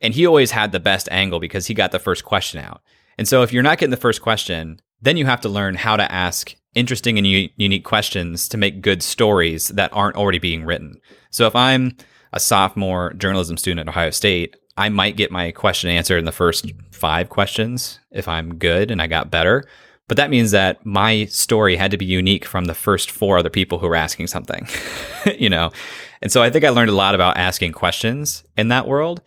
And he always had the best angle because he got the first question out. And so if you're not getting the first question, then you have to learn how to ask interesting and u- unique questions to make good stories that aren't already being written. So if I'm a sophomore journalism student at Ohio State, I might get my question answered in the first five questions if I'm good and I got better. But that means that my story had to be unique from the first four other people who were asking something, you know? And so I think I learned a lot about asking questions in that world.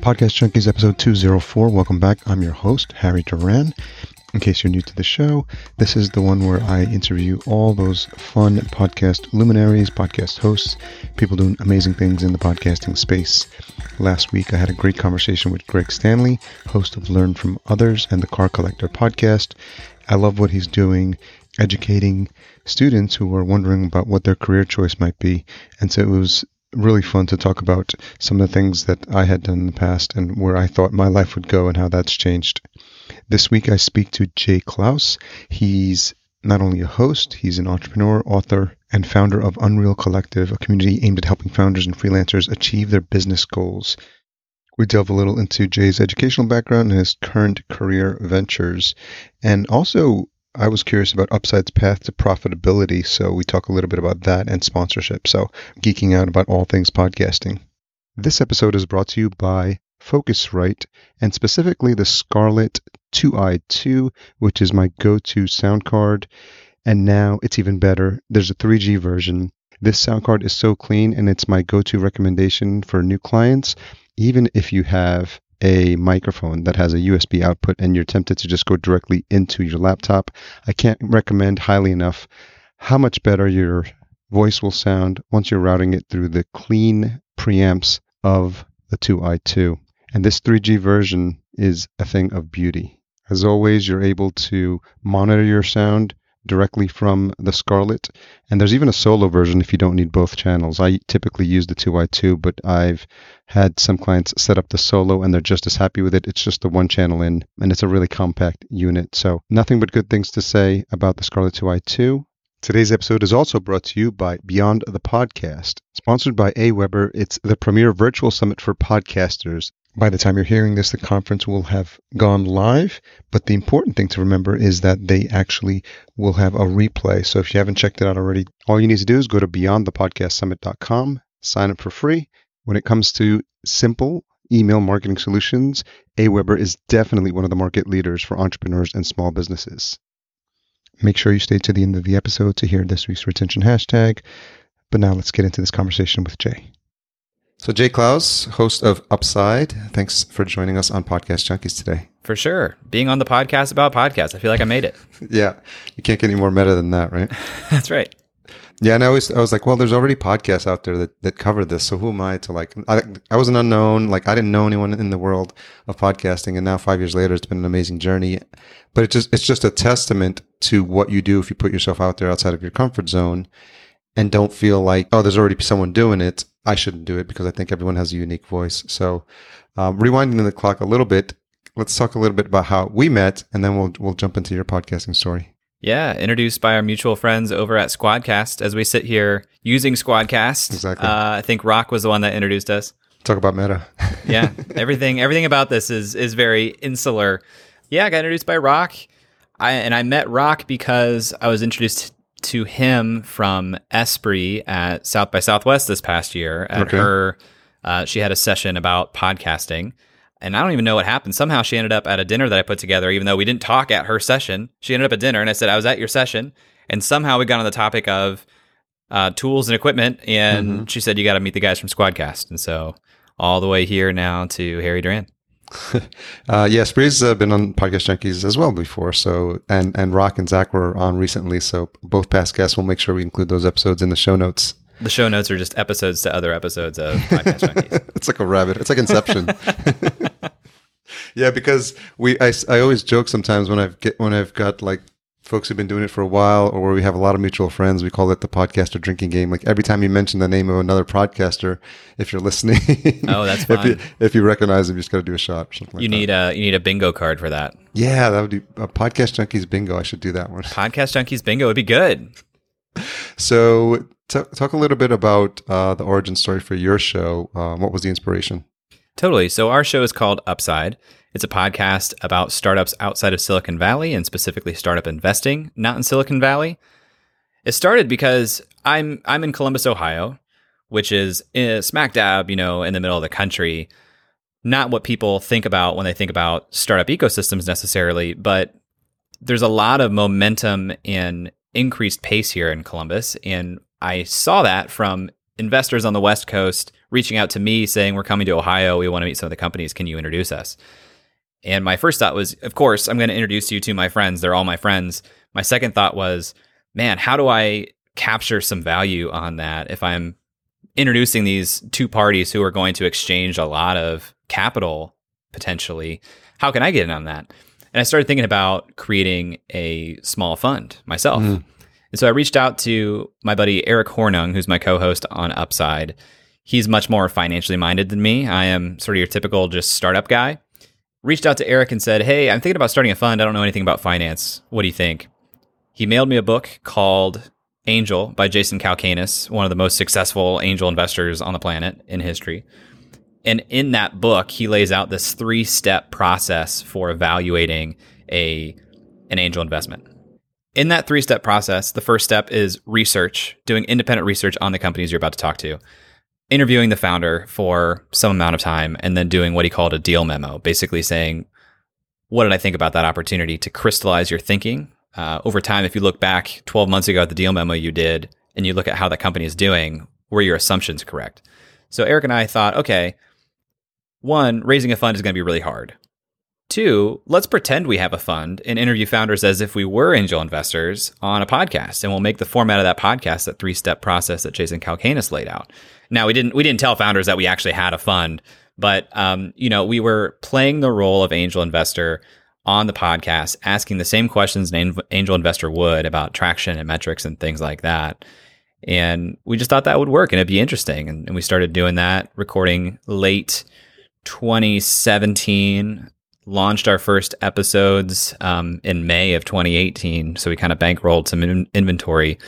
Podcast Junkies episode 204. Welcome back. I'm your host, Harry Duran. In case you're new to the show, this is the one where I interview all those fun podcast luminaries, podcast hosts, people doing amazing things in the podcasting space. Last week, I had a great conversation with Greg Stanley, host of Learn from Others and the Car Collector podcast. I love what he's doing, educating students who are wondering about what their career choice might be. And so it was really fun to talk about some of the things that I had done in the past and where I thought my life would go and how that's changed. This week I speak to Jay Clouse. He's not only a host, he's an entrepreneur, author, and founder of Unreal Collective, a community aimed at helping founders and freelancers achieve their business goals. We delve a little into Jay's educational background and his current career ventures, and also I was curious about Upside's path to profitability, so we talk a little bit about that and sponsorship. So, geeking out about all things podcasting. This episode is brought to you by Focusrite and specifically the Scarlett 2i2, which is my go to sound card. And now it's even better. There's a 3G version. This sound card is so clean and it's my go to recommendation for new clients, even if you have a microphone that has a USB output and you're tempted to just go directly into your laptop, I can't recommend highly enough how much better your voice will sound once you're routing it through the clean preamps of the 2i2. And this 3G version is a thing of beauty. As always, you're able to monitor your sound directly from the Scarlett. And there's even a solo version if you don't need both channels. I typically use the 2i2, but I've had some clients set up the solo and they're just as happy with it. It's just the one channel in, and it's a really compact unit. So, nothing but good things to say about the Scarlett 2i2. Today's episode is also brought to you by Beyond the Podcast. Sponsored by AWeber, it's the premier virtual summit for podcasters. By the time you're hearing this, the conference will have gone live. But the important thing to remember is that they actually will have a replay. So if you haven't checked it out already, all you need to do is go to beyondthepodcastsummit.com, sign up for free. When it comes to simple email marketing solutions, AWeber is definitely one of the market leaders for entrepreneurs and small businesses. Make sure you stay to the end of the episode to hear this week's retention hashtag. But now let's get into this conversation with Jay. So, Jay Clouse, host of Upside, thanks for joining us on Podcast Junkies today. For sure. Being on the podcast about podcasts, I feel like I made it. yeah. You can't get any more meta than that, right? That's right. Yeah, and I was I was like, well, there's already podcasts out there that, that cover this, so who am I to like? I, I was an unknown, like I didn't know anyone in the world of podcasting, and now five years later, it's been an amazing journey. But it just it's just a testament to what you do if you put yourself out there outside of your comfort zone, and don't feel like oh, there's already someone doing it. I shouldn't do it because I think everyone has a unique voice. So, um, rewinding the clock a little bit, let's talk a little bit about how we met, and then we'll we'll jump into your podcasting story. Yeah, introduced by our mutual friends over at Squadcast as we sit here using Squadcast. Exactly. Uh, I think Rock was the one that introduced us. Talk about meta. yeah, everything everything about this is is very insular. Yeah, I got introduced by Rock. I and I met Rock because I was introduced to him from Espree at South by Southwest this past year. At Okay. her, uh, she had a session about podcasting, and I don't even know what happened. Somehow she ended up at a dinner that I put together, even though we didn't talk at her session. She ended up at dinner, and I said I was at your session, and somehow we got on the topic of uh, tools and equipment, and she said you got to meet the guys from Squadcast, and so all the way here now to Harry Duran. Uh, yeah, Spree's uh, been on Podcast Junkies as well before. So, and and Rock and Zach were on recently. So, both past guests, we'll make sure we include those episodes in the show notes. The show notes are just episodes to other episodes of Podcast Junkies. it's like a rabbit. It's like Inception. yeah, because we, I, I always joke sometimes when I've get when I've got like folks who've been doing it for a while, or where we have a lot of mutual friends. We call it the podcaster drinking game. Like every time you mention the name of another podcaster, if you're listening, Oh, that's if you if you recognize them, you just got to do a shot. Or something like You that. need a you need a bingo card for that. yeah, that would be a podcast junkies bingo. I should do that one. Podcast Junkies bingo would be good. So talk a little bit about uh, the origin story for your show. Um, what was the inspiration? Totally. So, our show is called Upside. It's a podcast about startups outside of Silicon Valley and specifically startup investing, not in Silicon Valley. It started because I'm I'm in Columbus, Ohio, which is eh, smack dab, you know, in the middle of the country. Not what people think about when they think about startup ecosystems necessarily, but there's a lot of momentum and increased pace here in Columbus. And I saw that from investors on the West Coast reaching out to me saying, We're coming to Ohio. We want to meet some of the companies. Can you introduce us? And my first thought was, Of course, I'm going to introduce you to my friends. They're all my friends. My second thought was, Man, how do I capture some value on that if I'm introducing these two parties who are going to exchange a lot of capital potentially? How can I get in on that? And I started thinking about creating a small fund myself. Mm. And so I reached out to my buddy Eric Hornung, who's my co host on Upside. He's much more financially minded than me. I am sort of your typical just startup guy. Reached out to Eric and said, Hey, I'm thinking about starting a fund. I don't know anything about finance. What do you think? He mailed me a book called Angel by Jason Calacanis, one of the most successful angel investors on the planet in history. And in that book, he lays out this three step process for evaluating a an angel investment. In that three step process, the first step is research, doing independent research on the companies you're about to talk to, interviewing the founder for some amount of time, and then doing what he called a deal memo, basically saying, What did I think about that opportunity to crystallize your thinking? Uh, over time, if you look back 12 months ago at the deal memo you did, and you look at how that company is doing, were your assumptions correct? So Eric and I thought, okay, one, raising a fund is going to be really hard. Two, let's pretend we have a fund and interview founders as if we were angel investors on a podcast, and we'll make the format of that podcast that three-step process that Jason Calacanis laid out. Now, we didn't we didn't tell founders that we actually had a fund, but um, you know, we were playing the role of angel investor on the podcast, asking the same questions an angel investor would about traction and metrics and things like that. And we just thought that would work and it'd be interesting, and, and we started doing that, recording late 2017 launched our first episodes um, in May of 2018. So we kind of bankrolled some in- inventory,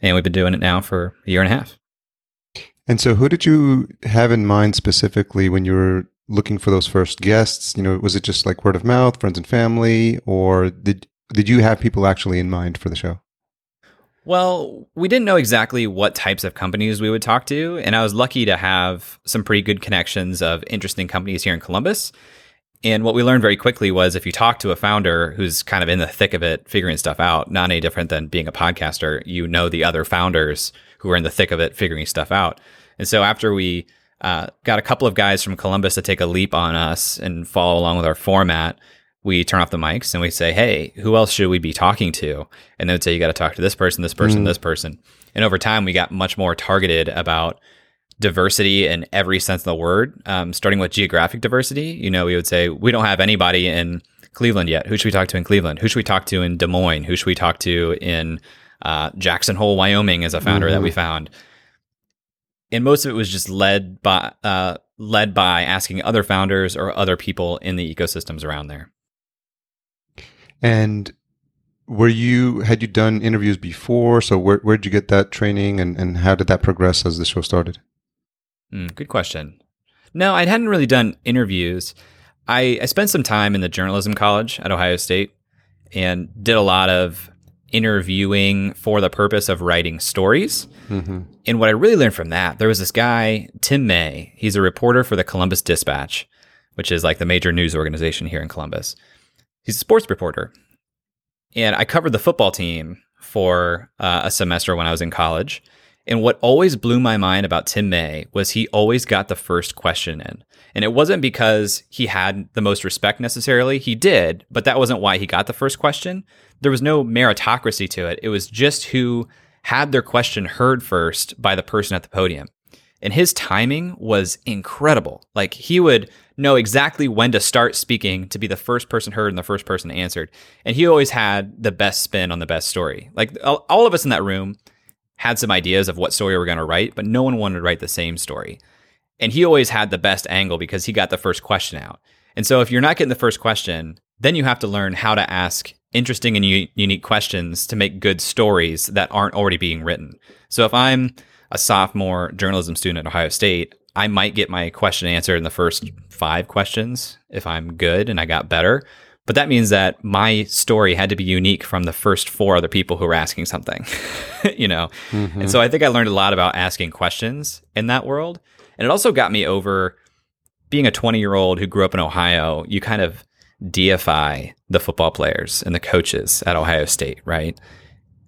and we've been doing it now for a year and a half. And so, who did you have in mind specifically when you were looking for those first guests? You know, was it just like word of mouth, friends and family, or did did you have people actually in mind for the show? Well, we didn't know exactly what types of companies we would talk to, and I was lucky to have some pretty good connections of interesting companies here in Columbus. And what we learned very quickly was if you talk to a founder who's kind of in the thick of it, figuring stuff out, not any different than being a podcaster, you know the other founders who are in the thick of it, figuring stuff out. And so after we uh, got a couple of guys from Columbus to take a leap on us and follow along with our format, we turn off the mics and we say, Hey, who else should we be talking to? And they would say, You got to talk to this person, this person, mm. this person. And over time, we got much more targeted about diversity in every sense of the word, um, starting with geographic diversity. You know, we would say, We don't have anybody in Cleveland yet. Who should we talk to in Cleveland? Who should we talk to in Des Moines? Who should we talk to in uh, Jackson Hole, Wyoming, as a founder mm-hmm. that we mm-hmm. found? And most of it was just led by uh, led by asking other founders or other people in the ecosystems around there. And were you had you done interviews before? So where where did you get that training, and and how did that progress as the show started? Mm, good question. No, I hadn't really done interviews. I, I spent some time in the journalism college at Ohio State and did a lot of interviewing for the purpose of writing stories. Mm-hmm. And what I really learned from that, there was this guy, Tim May. He's a reporter for the Columbus Dispatch, which is like the major news organization here in Columbus. He's a sports reporter. And I covered the football team for uh, a semester when I was in college. And what always blew my mind about Tim May was he always got the first question in. And it wasn't because he had the most respect necessarily. He did, but that wasn't why he got the first question. There was no meritocracy to it. It was just who had their question heard first by the person at the podium. And his timing was incredible. Like he would know exactly when to start speaking to be the first person heard and the first person answered. And he always had the best spin on the best story. Like all of us in that room had some ideas of what story we're going to write, but no one wanted to write the same story. And he always had the best angle because he got the first question out. And so if you're not getting the first question, then you have to learn how to ask interesting and u- unique questions to make good stories that aren't already being written. So if I'm a sophomore journalism student at Ohio State, I might get my question answered in the first five questions if I'm good and I got better. But that means that my story had to be unique from the first four other people who were asking something, you know? Mm-hmm. And so I think I learned a lot about asking questions in that world. And it also got me over being a 20 year old who grew up in Ohio. You kind of deify the football players and the coaches at Ohio State, right?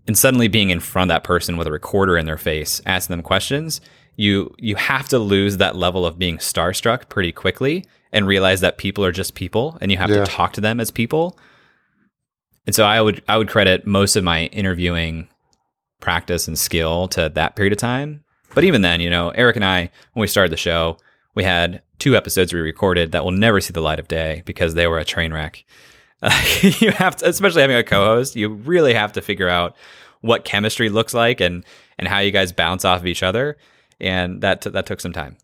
And suddenly being in front of that person with a recorder in their face, asking them questions, you you have to lose that level of being starstruck pretty quickly and realize that people are just people and you have yeah. to talk to them as people. And so I would I would credit most of my interviewing practice and skill to that period of time. But even then, you know, Eric and I when we started the show, we had two episodes we recorded that will never see the light of day because they were a train wreck. Uh, you have to, especially having a co-host, you really have to figure out what chemistry looks like and and how you guys bounce off of each other and that t- that took some time.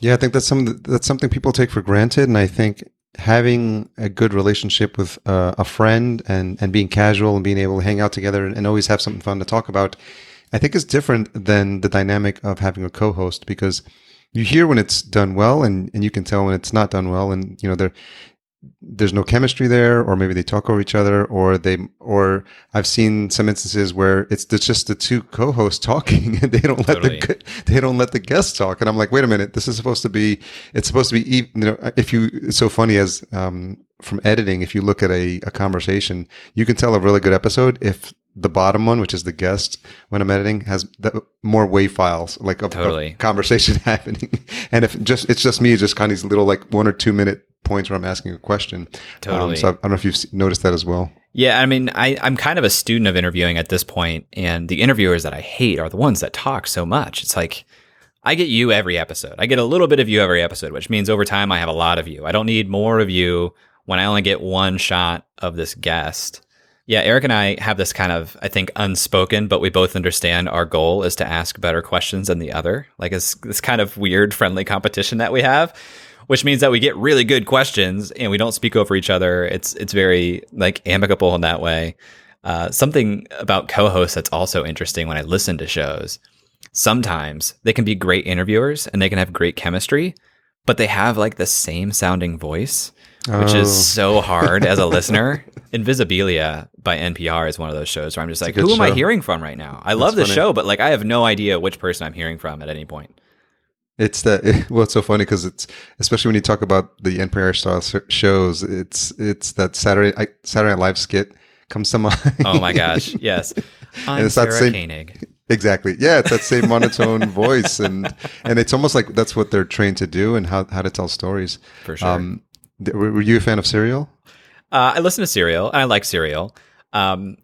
Yeah, I think that's something that's something people take for granted, and I think having a good relationship with uh, a friend and and being casual and being able to hang out together and, and always have something fun to talk about, I think is different than the dynamic of having a co-host because you hear when it's done well and, and you can tell when it's not done well and you know there there's no chemistry there or maybe they talk over each other or they or i've seen some instances where it's, it's just the two co-hosts talking and they don't let totally. the they don't let the guests talk and i'm like wait a minute this is supposed to be it's supposed to be you know if you it's so funny as um from editing if you look at a, a conversation you can tell a really good episode if the bottom one, which is the guest, when I'm editing, has the, more WAV files, like a, totally. of conversation happening. and if just it's just me, just kind of these little like one or two minute points where I'm asking a question. Totally. Um, so I, I don't know if you've noticed that as well. Yeah, I mean, I, I'm kind of a student of interviewing at this point, and the interviewers that I hate are the ones that talk so much. It's like I get you every episode. I get a little bit of you every episode, which means over time I have a lot of you. I don't need more of you when I only get one shot of this guest. Yeah, Eric and I have this kind of, I think, unspoken, but we both understand our goal is to ask better questions than the other. Like it's this kind of weird, friendly competition that we have, which means that we get really good questions and we don't speak over each other. It's it's very like amicable in that way. Uh, something about co-hosts that's also interesting when I listen to shows. Sometimes they can be great interviewers and they can have great chemistry, but they have like the same sounding voice which oh. is so hard as a listener. Invisibilia by NPR is one of those shows where I'm just it's like, who am I hearing from right now? I love the show, but like I have no idea which person I'm hearing from at any point. It's that it, well, it's so funny because it's especially when you talk about the NPR style shows. It's it's that Saturday Saturday Night Live skit comes to mind. Oh my gosh, yes. I'm it's Sarah that same, Koenig. Exactly. Yeah, it's that same monotone voice, and and it's almost like that's what they're trained to do, and how how to tell stories. For sure. Um, were you a fan of Serial? Uh, I listen to Serial, and I like Serial. Um,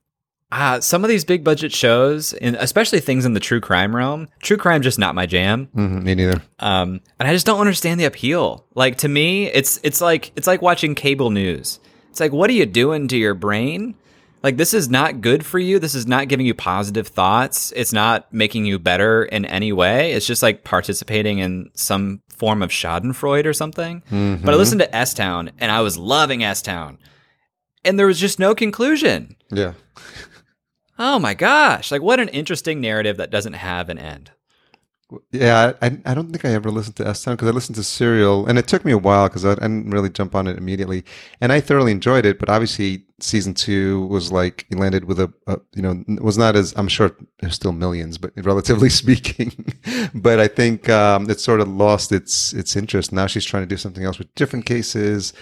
uh, some of these big budget shows, and especially things in the true crime realm, true crime just not my jam. Mm-hmm, me neither. Um, and I just don't understand the appeal. Like to me, it's it's like it's like watching cable news. It's like, what are you doing to your brain? Like this is not good for you. This is not giving you positive thoughts. It's not making you better in any way. It's just like participating in some form of Schadenfreude or something. Mm-hmm. But I listened to S Town and I was loving S Town. And there was just no conclusion. Yeah. Oh my gosh. Like, what an interesting narrative that doesn't have an end. Yeah, I, I don't think I ever listened to S Town because I listened to Serial, and it took me a while because I, didn't really jump on it immediately, and I thoroughly enjoyed it. But obviously, season two was like it landed with a, a you know was not as I'm sure there's still millions, but relatively speaking, but I think um, it sort of lost its its interest. Now she's trying to do something else with different cases,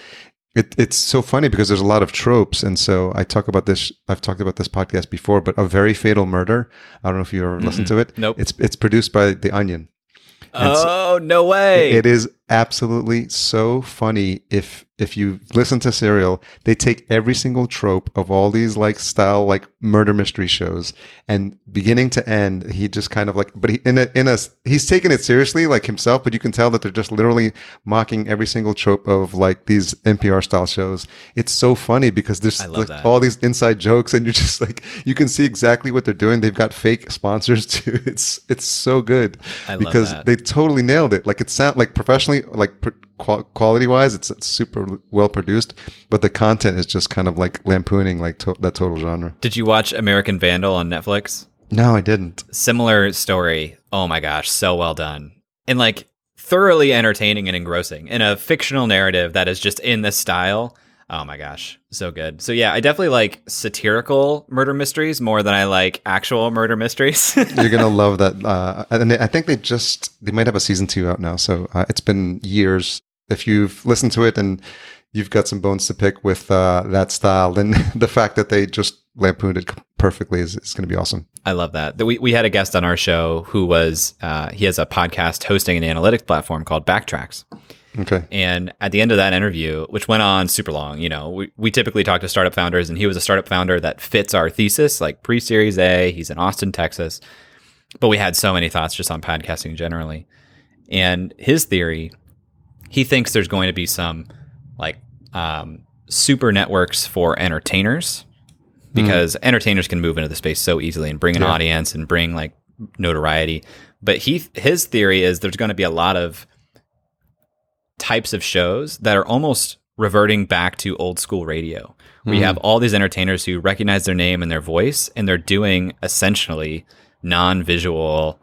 it, it's so funny because there's a lot of tropes, and so I talk about this. I've talked about this podcast before, but a very fatal murder. I don't know if you ever mm listened to it. Nope. It's it's produced by The Onion. oh so no way! It is absolutely so funny if if you listen to Serial, they take every single trope of all these like style like murder mystery shows and beginning to end, he just kind of like but he in a in a he's taking it seriously like himself, but you can tell that they're just literally mocking every single trope of like these NPR style shows. It's so funny because there's like all these inside jokes and you're just like you can see exactly what they're doing. They've got fake sponsors too. It's it's so good because they totally nailed it. Like it sound like professionally like quality wise, it's, it's super well produced, but the content is just kind of like lampooning like to- that total genre. Did you watch American Vandal on Netflix? No, I didn't. Similar story. Oh my gosh, so well done. And like thoroughly entertaining and engrossing in a fictional narrative that is just in this style. Oh my gosh, so good. So yeah, I definitely like satirical murder mysteries more than I like actual murder mysteries. You're gonna love that. Uh, and I think they just they might have a season two out now. So uh, it's been years. If you've listened to it and you've got some bones to pick with uh, that style, then the fact that they just lampooned it perfectly is, is going to be awesome. I love that. We, we had a guest on our show who was, uh, he has a podcast hosting an analytics platform called Backtracks. Okay. And at the end of that interview, which went on super long, you know, we, we typically talk to startup founders, and he was a startup founder that fits our thesis, like pre Series A. He's in Austin, Texas. But we had so many thoughts just on podcasting generally. And his theory, he thinks there's going to be some like um, super networks for entertainers because mm. entertainers can move into the space so easily and bring an yeah. audience and bring like notoriety. But he his theory is there's going to be a lot of types of shows that are almost reverting back to old school radio. We mm. have all these entertainers who recognize their name and their voice, and they're doing essentially non visual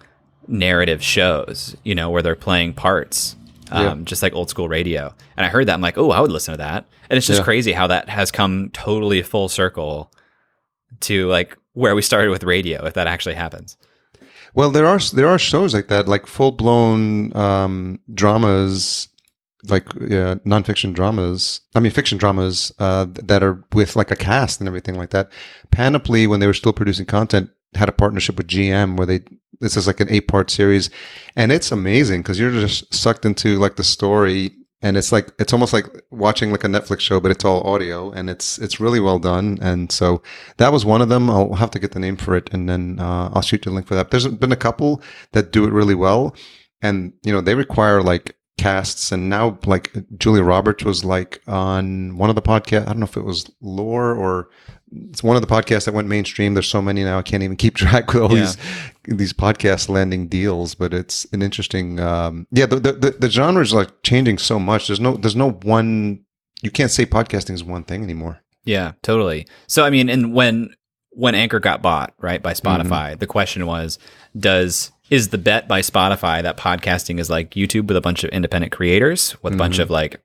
narrative shows, you know, where they're playing parts, um, yeah. just like old school radio. And I heard that. I'm like, oh, I would listen to that. And it's just yeah. crazy how that has come totally full circle to like where we started with radio, if that actually happens. Well, there are there are shows like that, like full blown um, dramas like uh, nonfiction dramas. I mean, fiction dramas uh, that are with like a cast and everything like that. Panoply, when they were still producing content, had a partnership with GM where they this is like an eight part series, and it's amazing because you're just sucked into like the story, and it's like it's almost like watching like a Netflix show, but it's all audio, and it's it's really well done. And so that was one of them. I'll have to get the name for it, and then uh, I'll shoot you a link for that. There's been a couple that do it really well, and you know they require like casts and now like Julia Roberts was like on one of the podcasts. I don't know if it was Lore or it's one of the podcasts that went mainstream. There's so many now I can't even keep track with all yeah. these these podcast landing deals. But it's an interesting um, yeah. The, the the genre is like changing so much. There's no there's no one. You can't say podcasting is one thing anymore. Yeah, totally. So I mean, and when when Anchor got bought right by Spotify, mm-hmm. the question was, does is the bet by Spotify that podcasting is like YouTube with a bunch of independent creators with a mm-hmm. bunch of like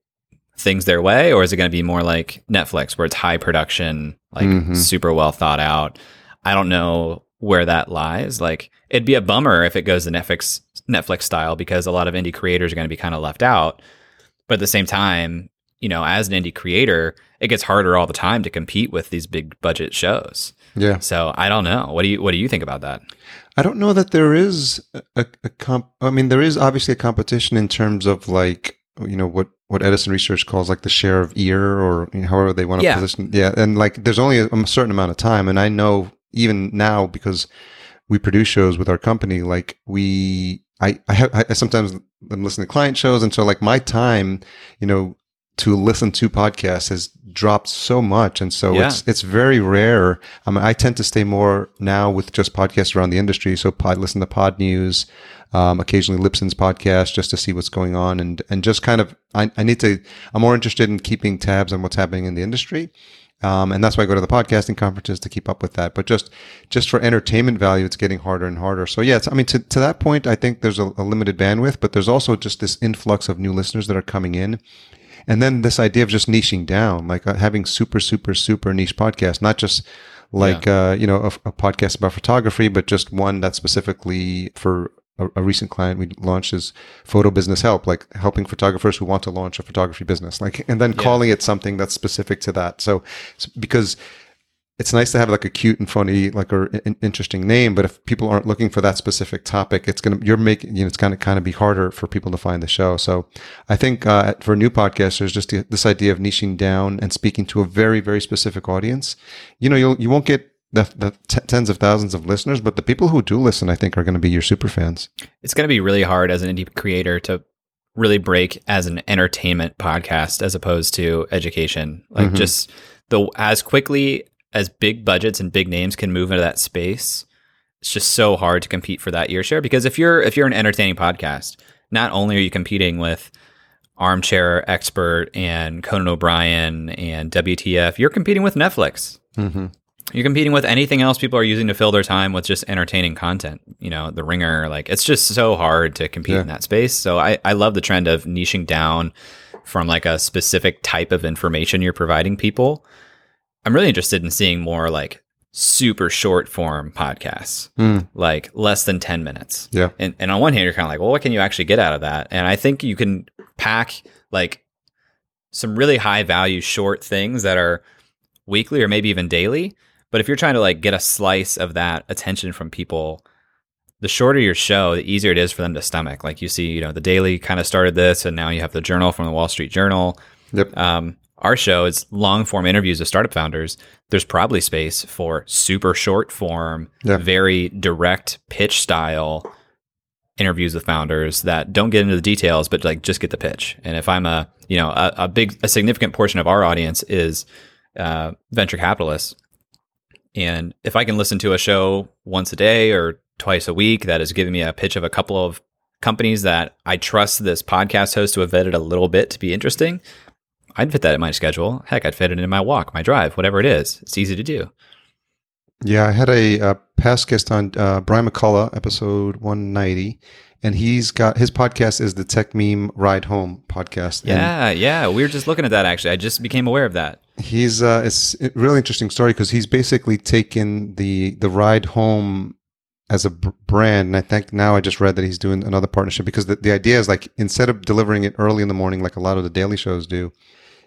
things their way, or is it going to be more like Netflix where it's high production, like mm-hmm. super well thought out? I don't know where that lies. Like it'd be a bummer if it goes the Netflix Netflix style because a lot of indie creators are going to be kind of left out. But at the same time, you know, as an indie creator, it gets harder all the time to compete with these big budget shows. Yeah. So I don't know. What do you what do you think about that? I don't know that there is a, a comp. I mean, there is obviously a competition in terms of like you know what what Edison Research calls like the share of ear or you know, however they want to yeah. position. Yeah, and like there's only a, a certain amount of time, and I know even now because we produce shows with our company, like we I I, have, I sometimes I'm listening to client shows, and so like my time, you know, to listen to podcasts has dropped so much and so yeah. it's it's very rare I, mean, I tend to stay more now with just podcasts around the industry so pod listen to Podnews um, occasionally Libsyn's podcast just to see what's going on and and just kind of I, I need to i'm more interested in keeping tabs on what's happening in the industry um, and that's why I go to the podcasting conferences to keep up with that. But just just for entertainment value, it's getting harder and harder. So yeah, I mean to, to that point, I think there's a, a, limited bandwidth, but there's also just this influx of new listeners that are coming in, and then this idea of just niching down, like uh, having super, super, super niche podcasts, not just like, yeah. uh, you know, a, a, podcast about photography, but just one that's specifically for a, a, recent client we launched is photo business help, like helping photographers who want to launch a photography business, like, and then yeah. calling it something that's specific to that. So, because it's nice to have like a cute and funny, like or an interesting name. But if people aren't looking for that specific topic, it's gonna you're making you know it's gonna kind of be harder for people to find the show. So I think uh, for new podcasters, just this idea of niching down and speaking to a very very specific audience, you know, you'll you won't get the, the t- tens of thousands of listeners, but the people who do listen, I think, are going to be your super fans. It's going to be really hard as an indie creator to really break as an entertainment podcast as opposed to education. Like mm-hmm. just the as quickly as big budgets and big names can move into that space, it's just so hard to compete for that ear share. Because if you're if you're an entertaining podcast, not only are you competing with Armchair Expert and Conan O'Brien and WTF, you're competing with Netflix. Mm-hmm. You're competing with anything else people are using to fill their time with just entertaining content. You know, The Ringer, like it's just so hard to compete Yeah. in that space. So I, I love the trend of niching down from like a specific type of information you're providing people. I'm really interested in seeing more like super short form podcasts, Mm. like less than 10 minutes. Yeah. And, and on one hand, you're kind of like, well, what can you actually get out of that? And I think you can pack like some really high value short things that are weekly or maybe even daily. But if you're trying to like get a slice of that attention from people, the shorter your show, the easier it is for them to stomach. Like you see, you know, the Daily kind of started this, and now you have the Journal from the Wall Street Journal. Yep. Um, our show is long form interviews of startup founders. There's probably space for super short form, Yeah. very direct pitch style interviews with founders that don't get into the details, but like just get the pitch. And if I'm a, you know, a, a big, a significant portion of our audience is uh, venture capitalists, and if I can listen to a show once a day or twice a week that is giving me a pitch of a couple of companies that I trust this podcast host to have vetted a little bit to be interesting, I'd fit that in my schedule. Heck, I'd fit it in my walk, my drive, whatever it is. It's easy to do. Yeah, I had a, uh past guest on uh, Brian McCullough, episode 190, and he's got his podcast is the Techmeme Ride Home podcast. And Yeah, yeah. We were just looking at that actually. I just became aware of that. He's uh, it's a really interesting story because he's basically taken the the ride home as a brand, and I think now I just read that he's doing another partnership because the, the idea is like instead of delivering it early in the morning like a lot of the daily shows do,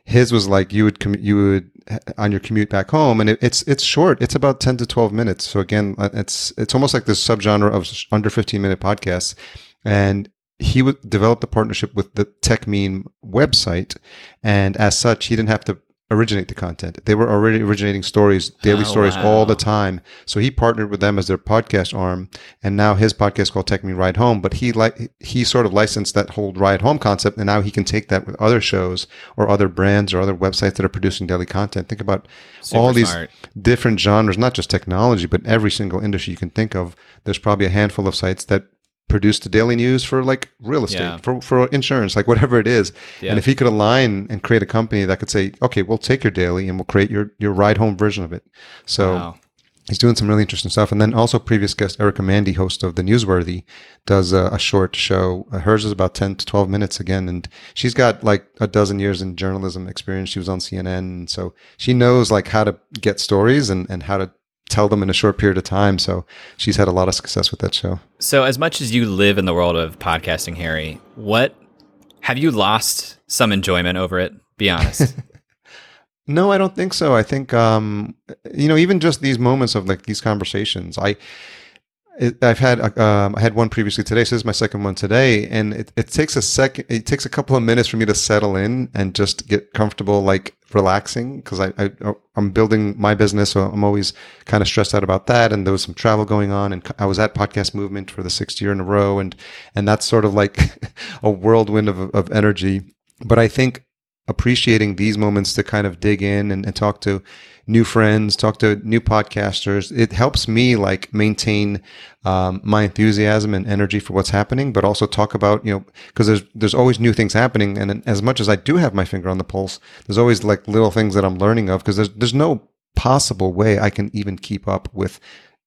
his was like you would you would on your commute back home, and it, it's it's short. It's about ten to twelve minutes. So again, uh, it's it's almost like this subgenre of under fifteen minute podcasts, and he would develop the partnership with the Techmeme website, and as such, he didn't have to originate the content. They were already originating stories, daily Oh, stories all the time. So he partnered with them as their podcast arm, and now his podcast called Techmeme Ride Home. But he like he sort of licensed that whole ride home concept, and now he can take that with other shows or other brands or other websites that are producing daily content. Think about all these smart. different genres, not just technology, but every single industry you can think of. There's probably a handful of sites that produce the daily news for like real estate, Yeah. for, for insurance, like whatever it is. Yeah. And if he could align and create a company that could say, okay, we'll take your daily and we'll create your, your ride home version of it. So Wow. he's doing some really interesting stuff. And then also previous guest Erica Mandy, host of the Newsworthy, does a, a short show. Uh, Hers is about 10 to 12 minutes again. And she's got like a dozen years in journalism experience. She was on CNN. And so she knows like how to get stories and, and how to tell them in a short period of time. So she's had a lot of success with that show. So, as much as you live in the world of podcasting, Harry, what have you lost some enjoyment over it? Be honest. No, I don't think so. I think, um, you know, even just these moments of like these conversations, I, I've had, uh, um, I had one previously today. So this is my second one today, and it, it takes a second, it takes a couple of minutes for me to settle in and just get comfortable, like relaxing, because I, I, I'm building my business, so I'm always kind of stressed out about that. And there was some travel going on, and I was at Podcast Movement for the sixth year in a row, and and that's sort of like a whirlwind of of energy. But I think appreciating these moments to kind of dig in and, and talk to new friends, talk to new podcasters. It helps me like maintain um, my enthusiasm and energy for what's happening, but also talk about you know because there's there's always new things happening, and as much as I do have my finger on the pulse, there's always like little things that I'm learning of because there's there's no possible way I can even keep up with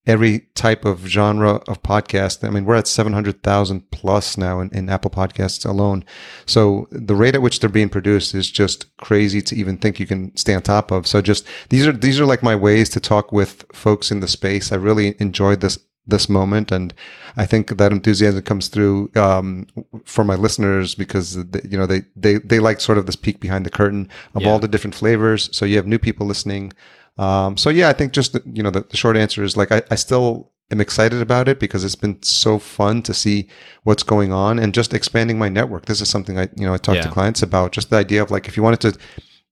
every type of genre of podcast. I mean, we're at 700,000 plus now in, in Apple Podcasts alone. So the rate at which they're being produced is just crazy to even think you can stay on top of. So just these are, these are like my ways to talk with folks in the space. I really enjoyed this this moment and i think that enthusiasm comes through um, for my listeners because they, you know they, they they like sort of this peek behind the curtain of Yeah. all the different flavors so you have new people listening um, so yeah, I think just the, you know the, the short answer is like I, I still am excited about it because it's been so fun to see what's going on and just expanding my network. This is something I you know I talk to clients about. Just the idea of like if you wanted to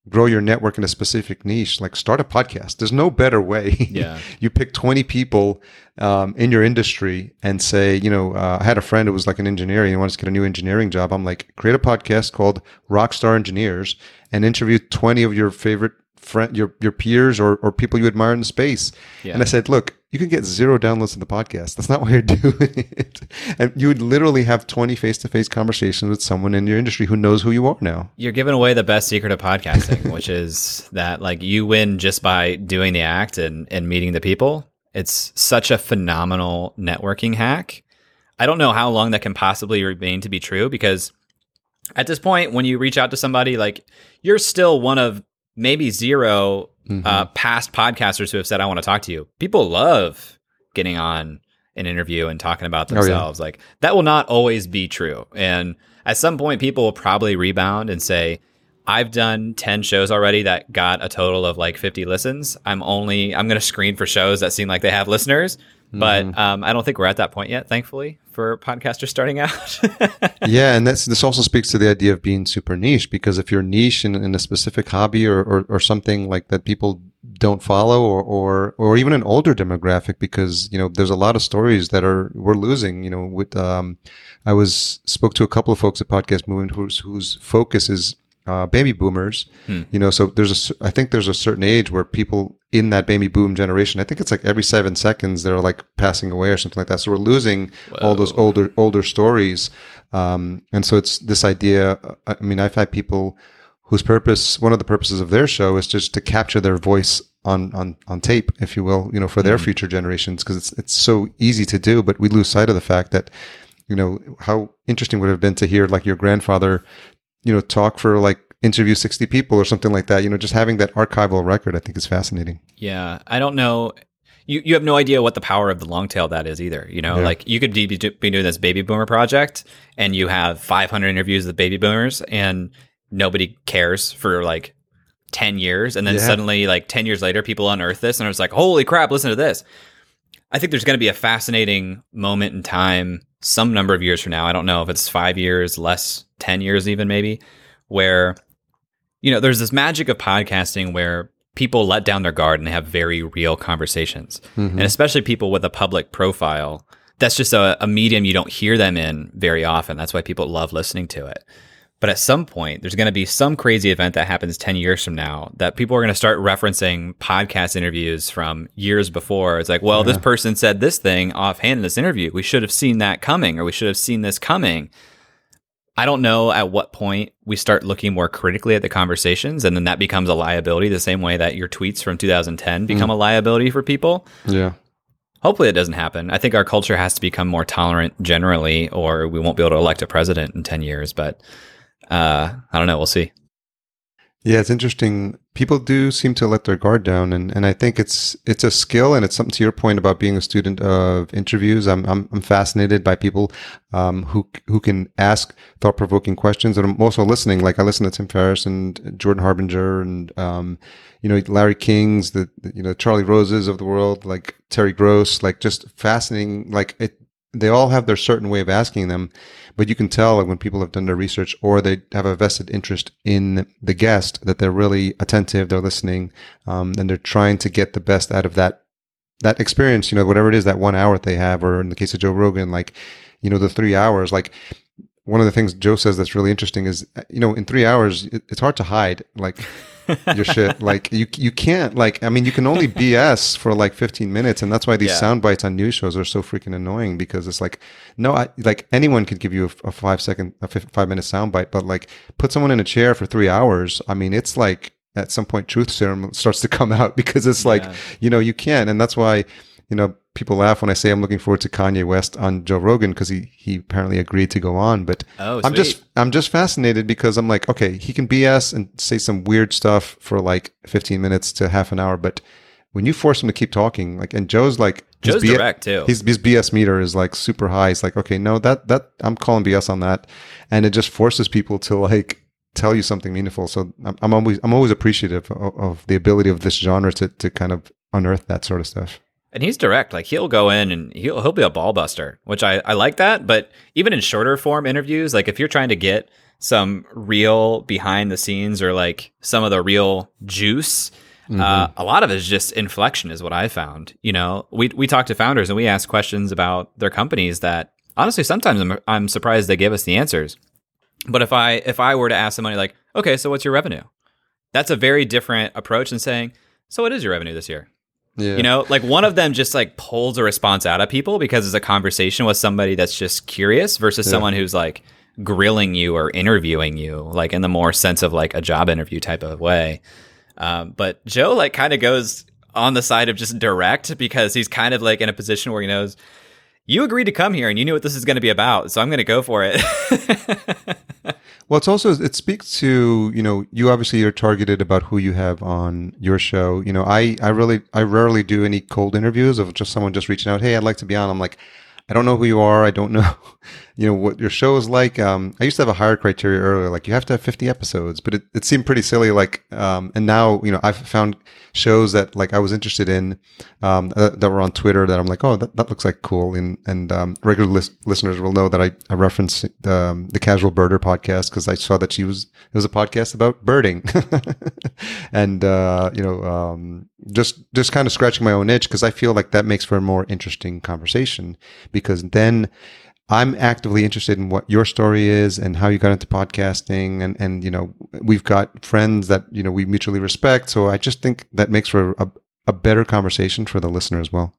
grow your network in a specific niche, like start a podcast. There's no better way. Yeah. you pick 20 people um, in your industry and say, you know, uh, I had a friend who was like an engineer and he wanted to get a new engineering job. I'm like, create a podcast called Rockstar Engineers and interview 20 of your favorite friend, your your peers or or people you admire in the space. Yeah. And I said, look, you can get zero downloads to the podcast. That's not why you're doing it. And you would literally have 20 face to face conversations with someone in your industry who knows who you are now. You're giving away the best secret of podcasting, which is that like you win just by doing the act and, and meeting the people. It's such a phenomenal networking hack. I don't know how long that can possibly remain to be true because at this point, when you reach out to somebody, like you're still one of maybe 0 Mhm. uh, past podcasters who have said, I want to talk to you. People love getting on an interview and talking about Oh, yeah. themselves. Like that will not always be true. And at some point, people will probably rebound and say, I've done 10 shows already that got a total of like 50 listens. I'm only, I'm going to screen for shows that seem like they have listeners. But Mm-hmm. um, I don't think we're at that point yet, thankfully, for podcasters starting out. yeah, and that's this also speaks to the idea of being super niche because if you're niche in, in a specific hobby or, or, or something like that people don't follow or, or or even an older demographic because you know there's a lot of stories that are we're losing you know with um I was spoke to a couple of folks at Podcast Movement whose whose focus is uh, baby boomers. Hmm. you know so there's a, I think there's a certain age where people in that baby boom generation I think it's like every seven seconds they're like passing away or something like that. So we're losing all those older older stories. Um, and so it's this idea i mean i've had people whose purpose one of the purposes of their show is just to capture their voice on on on tape if you will you know for their future generations because it's it's so easy to do but we lose sight of the fact that you know how interesting would it have been to hear like your grandfather you know talk for like interview 60 people or something like that you know just having that archival record i think is fascinating Yeah, I don't know. You you have no idea what the power of the long tail that is either. You know, Yeah. like you could be, be doing this baby boomer project, and you have 500 interviews with baby boomers, and nobody cares for like 10 years, and then Yeah. suddenly, like 10 years later, people unearth this, and it's like, holy crap, listen to this. I think there's going to be a fascinating moment in time, some number of years from now. I don't know if it's five years, less, 10 years, even maybe, where, you know, there's this magic of podcasting where people let down their guard and they have very real conversations. Mhm. And especially people with a public profile. That's just a, a medium you don't hear them in very often. That's why people love listening to it. But at some point, there's going to be some crazy event that happens 10 years from now that people are going to start referencing podcast interviews from years before. It's like, well, this person said this thing offhand in this interview. We should have seen that coming or we should have seen this coming. I don't know at what point we start looking more critically at the conversations and then that becomes a liability the same way that your tweets from 2010 become a liability for people. yeah Hopefully it doesn't happen. I think our culture has to become more tolerant generally or we won't be able to elect a president in 10 years, but uh, I don't know, we'll see. Yeah, it's interesting. People do seem to let their guard down, and, and I think it's it's a skill, and it's something to your point about being a student of interviews. I'm I'm, I'm fascinated by people um, who who can ask thought provoking questions, and I'm also listening. Like I listen to Tim Ferriss and Jordan Harbinger, and um, you know Larry King's, the, you know Charlie Roses of the world, like Terry Gross, like just fascinating. Like it, they all have their certain way of asking them, but you can tell when people have done their research or they have a vested interest in the guest that they're really attentive, they're listening, um, and they're trying to get the best out of that that experience. You know, whatever it is, that one hour that they have, or in the case of Joe Rogan, like you know, the three hours. Like one of the things Joe says that's really interesting is, you know, in three hours, it's hard to hide like your shit. Like you you can't like I mean you can only BS for like 15 minutes, and that's why these Yeah. sound bites on news shows are so freaking annoying because it's like no, I like anyone could give you a, a five second a five minute sound bite, but like put someone in a chair for three hours. I mean it's like at some point truth serum starts to come out because it's like Yeah. you know you can't, and that's why you know people laugh when I say I'm looking forward to Kanye West on Joe Rogan because he he apparently agreed to go on, but Oh, I'm just. I'm just fascinated because I'm like, okay, he can BS and say some weird stuff for like 15 minutes to half an hour, but when you force him to keep talking, like, and Joe's like, Joe's B- direct too. His, his BS meter is like super high. He's like, okay, no, that that I'm calling BS on that, and it just forces people to like tell you something meaningful. So I'm, I'm always I'm always appreciative of, of the ability of this genre to to kind of unearth that sort of stuff. And he's direct. Like he'll go in and he'll he'll be a ball buster, which I, I like that. But even in shorter form interviews, like if you're trying to get some real behind the scenes or like some of the real juice, uh, a lot of it is just inflection, is what I found. You know, we we talk to founders and we ask questions about their companies that honestly sometimes I'm I'm surprised they give us the answers. But if I if I were to ask somebody like, okay, so what's your revenue? that's a very different approach than saying, "So what is your revenue this year?" Yeah. You know, like one of them just like pulls a response out of people because it's a conversation with somebody that's just curious versus Yeah. someone who's like grilling you or interviewing you, like in the more sense of like a job interview type of way. Um, but Joe like kind of goes on the side of just direct because he's kind of like in a position where he knows you agreed to come here and you knew what this is going to be about, so I'm going to go for it. Well, it's also it speaks to you know you obviously are targeted about who you have on your show. You know, I I really I rarely do any cold interviews of just someone just reaching out. Hey, I'd like to be on. I'm like, I don't know who you are. I don't know, you know, what your show is like. Um, I used to have a higher criteria earlier, like you have to have 50 episodes, but it, it seemed pretty silly. Like, um, and now you know I've found shows that like I was interested in um, uh, that were on Twitter that I'm like, oh, that, that looks like cool. And and um, regular lis- listeners will know that I, I reference um, the Casual Birder podcast because I saw that she was it was a podcast about birding, and uh, you know um, just just kind of scratching my own itch because I feel like that makes for a more interesting conversation because then. I'm actively interested in what your story is and how you got into podcasting. And, and, you know, we've got friends that, you know, we mutually respect. So I just think that makes for a, a better conversation for the listener as well.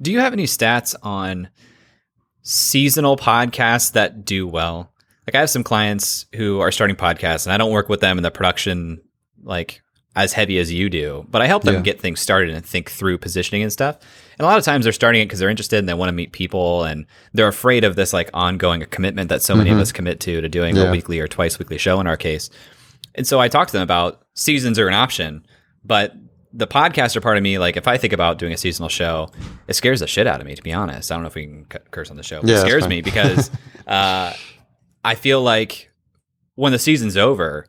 Do you have any stats on seasonal podcasts that do well? Like I have some clients who are starting podcasts and I don't work with them in the production like as heavy as you do, but I help them Yeah. get things started and think through positioning and stuff. And a lot of times they're starting it because they're interested and they want to meet people and they're afraid of this like ongoing commitment that so many of us commit to to doing Yeah. a weekly or twice weekly show in our case. And so I talk to them about seasons are an option, but the podcaster part of me, like if I think about doing a seasonal show, it scares the shit out of me. To be honest, I don't know if we can cu- curse on the show. But Yeah, it scares me because uh, I feel like when the season's over,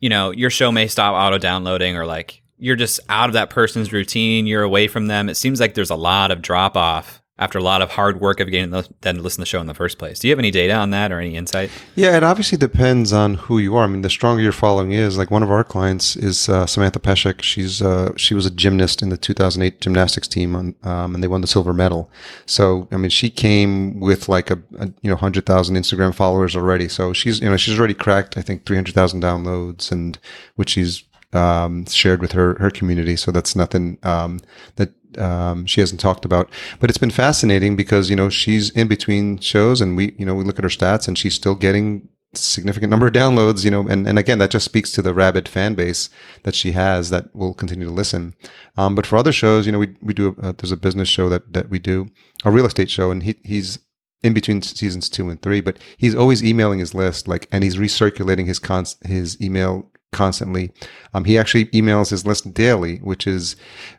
you know, your show may stop auto downloading or like you're just out of that person's routine. You're away from them. It seems like there's a lot of drop off after a lot of hard work of getting them to listen to the show in the first place. Do you have any data on that or any insight? Yeah, it obviously depends on who you are. I mean, the stronger your following is, like one of our clients is uh, Samantha Peszek. She's uh, she was a gymnast in the 2008 gymnastics team, on, um, and they won the silver medal. So, I mean, she came with like a, a you know hundred thousand Instagram followers already. So she's you know she's already cracked I think 300,000 downloads, and which she's um, shared with her her community. So that's nothing um, that um, she hasn't talked about. But it's been fascinating because you know she's in between shows, and we you know we look at her stats, and she's still getting significant number of downloads. You know, and and again that just speaks to the rabid fan base that she has that will continue to listen. Um, but for other shows, you know, we we do a, there's a business show that that we do a real estate show, and he he's in between seasons two and three, but he's always emailing his list, like, and he's recirculating his cons- his email constantly. Um, he actually emails his list daily, which is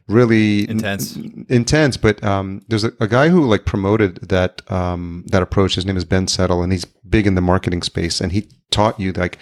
really Intense. n- intense. But um, there's a, a guy who like promoted that um, that approach. His name is Ben Settle, and he's big in the marketing space. And he taught you like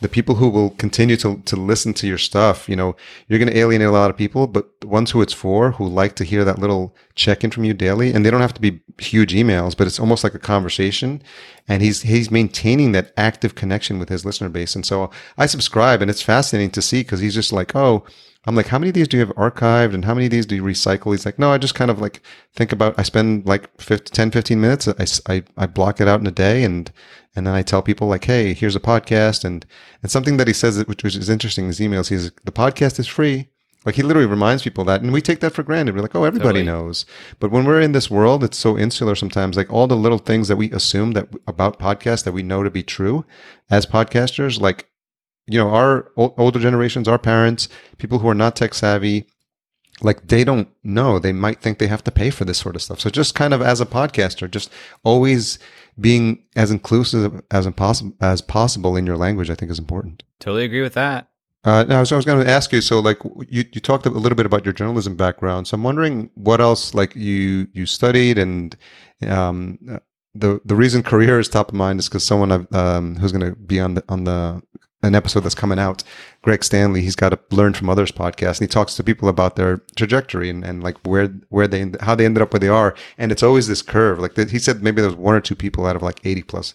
the people who will continue to, to listen to your stuff, you know, you're going to alienate a lot of people, but the ones who it's for, who like to hear that little check in from you daily, and they don't have to be huge emails, but it's almost like a conversation. And he's, he's maintaining that active connection with his listener base. And so I subscribe and it's fascinating to see because he's just like, oh, I'm like, how many of these do you have archived and how many of these do you recycle? He's like, no, I just kind of like think about, I spend like 50, 10, 15 minutes. I, I, I block it out in a day and, and then I tell people like, Hey, here's a podcast. And, and something that he says, that- which, which is interesting in his emails, he's the podcast is free. Like he literally reminds people that, and we take that for granted. We're like, oh, everybody Totally. knows. But when we're in this world, it's so insular sometimes. Like all the little things that we assume that about podcasts that we know to be true as podcasters, like you know, our older generations, our parents, people who are not tech savvy, like they don't know. They might think they have to pay for this sort of stuff. So just kind of as a podcaster, just always being as inclusive as impossible as possible in your language, I think is important. Totally agree with that. Uh, now, so I was going to ask you. So, like, you, you talked a little bit about your journalism background. So, I'm wondering what else, like, you you studied, and um, the the reason career is top of mind is because someone I've, um, who's going to be on the on the an episode that's coming out, Greg Stanley. He's got a learn from others podcast, and he talks to people about their trajectory and, and like where where they how they ended up where they are. And it's always this curve. Like the, he said, maybe there was one or two people out of like 80 plus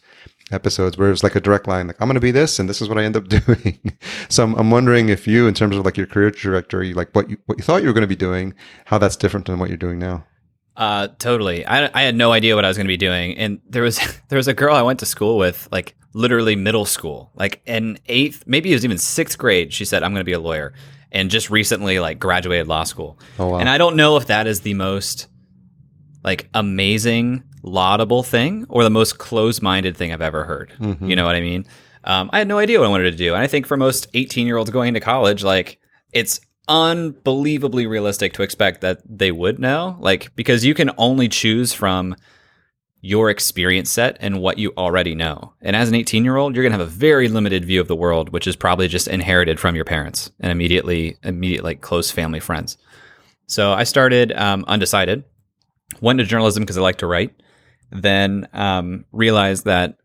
episodes where it was like a direct line, like I'm going to be this, and this is what I end up doing. so I'm, I'm wondering if you, in terms of like your career trajectory, like what you what you thought you were going to be doing, how that's different than what you're doing now. Uh, totally. I, I had no idea what I was going to be doing, and there was there was a girl I went to school with, like literally middle school, like in eighth, maybe it was even sixth grade. She said, "I'm going to be a lawyer," and just recently like graduated law school. Oh, wow. And I don't know if that is the most like amazing, laudable thing or the most closed minded thing I've ever heard. Mhm. You know what I mean? Um, I had no idea what I wanted to do. And I think for most 18 year olds going to college, like it's unbelievably realistic to expect that they would know. Like, because you can only choose from your experience set and what you already know. And as an 18 year old, you're going to have a very limited view of the world, which is probably just inherited from your parents and immediately, immediate, like close family friends. So I started um, undecided, went to journalism because I like to write, then um, realized that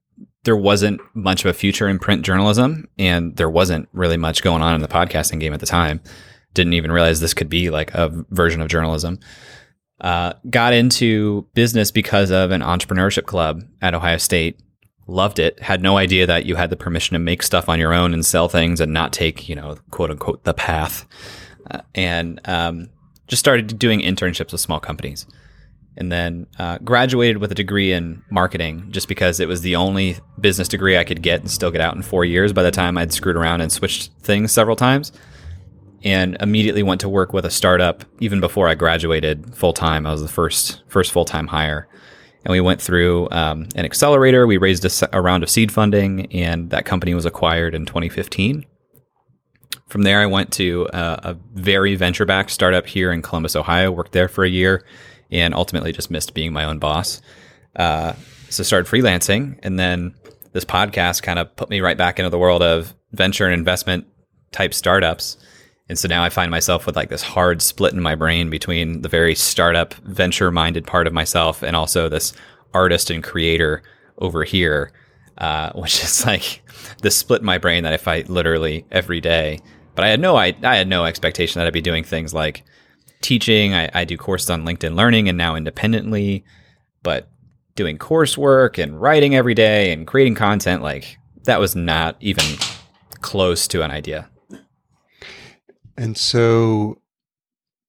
there wasn't much of a future in print journalism and there wasn't really much going on in the podcasting game at the time. Didn't even realize this could be like a version of journalism. Uh, got into business because of an entrepreneurship club at Ohio State. Loved it. Had no idea that you had the permission to make stuff on your own and sell things and not take, you know, quote unquote, the path. Uh, and um, just started doing internships with small companies. And then uh, graduated with a degree in marketing just because it was the only business degree I could get and still get out in four years by the time I'd screwed around and switched things several times and immediately went to work with a startup even before I graduated full time. I was the first first full time hire, and we went through um, an accelerator. We raised a, a round of seed funding, and that company was acquired in 2015. From there, I went to a, a very venture backed startup here in Columbus, Ohio. Worked there for a year, and ultimately just missed being my own boss. Uh, so started freelancing, and then this podcast kind of put me right back into the world of venture and investment type startups. And so now I find myself with like this hard split in my brain between the very startup, venture minded part of myself and also this artist and creator over here, uh, which is like this split in my brain that I fight literally every day. But I had no, I, I had no expectation that I'd be doing things like teaching. I, I do courses on LinkedIn Learning and now independently, but doing coursework and writing every day and creating content, like that was not even close to an idea. And so,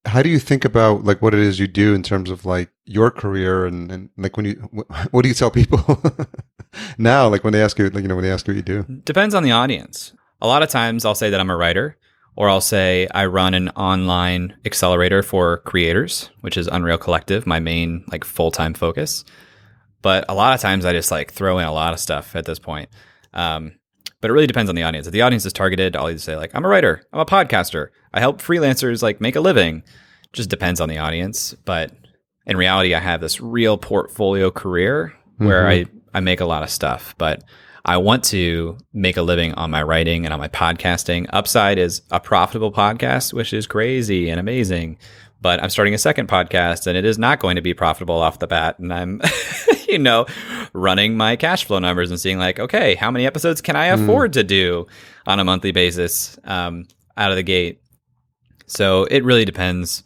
how do you think about like what it is you do in terms of like your career and, and like when you wh- what do you tell people now? Like when they ask you, like you know, when they ask you what you do. Depends on the audience. A lot of times I'll say that I'm a writer, or I'll say I run an online accelerator for creators, which is Unreal Collective, my main like full time focus. But a lot of times I just like throw in a lot of stuff at this point. Um, but it really depends on the audience. If the audience is targeted, I'll either say like I'm a writer, I'm a podcaster, I help freelancers like make a living. Just depends on the audience. But in reality, I have this real portfolio career where mm-hmm. I, I make a lot of stuff. But I want to make a living on my writing and on my podcasting. Upside is a profitable podcast, which is crazy and amazing. But I'm starting a second podcast and it is not going to be profitable off the bat. And I'm, you know, running my cash flow numbers and seeing like, okay, how many episodes can I afford to do on a monthly basis um, out of the gate? So it really depends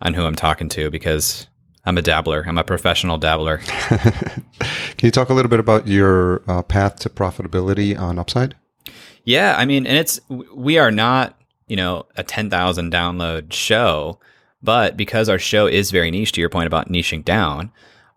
on who I'm talking to because I'm a dabbler. I'm a professional dabbler. Can you talk a little bit about your uh, path to profitability on Upside? Yeah, I mean, and it's we are not, you know, a 10,000 download show, but because our show is very niche to your point about niching down,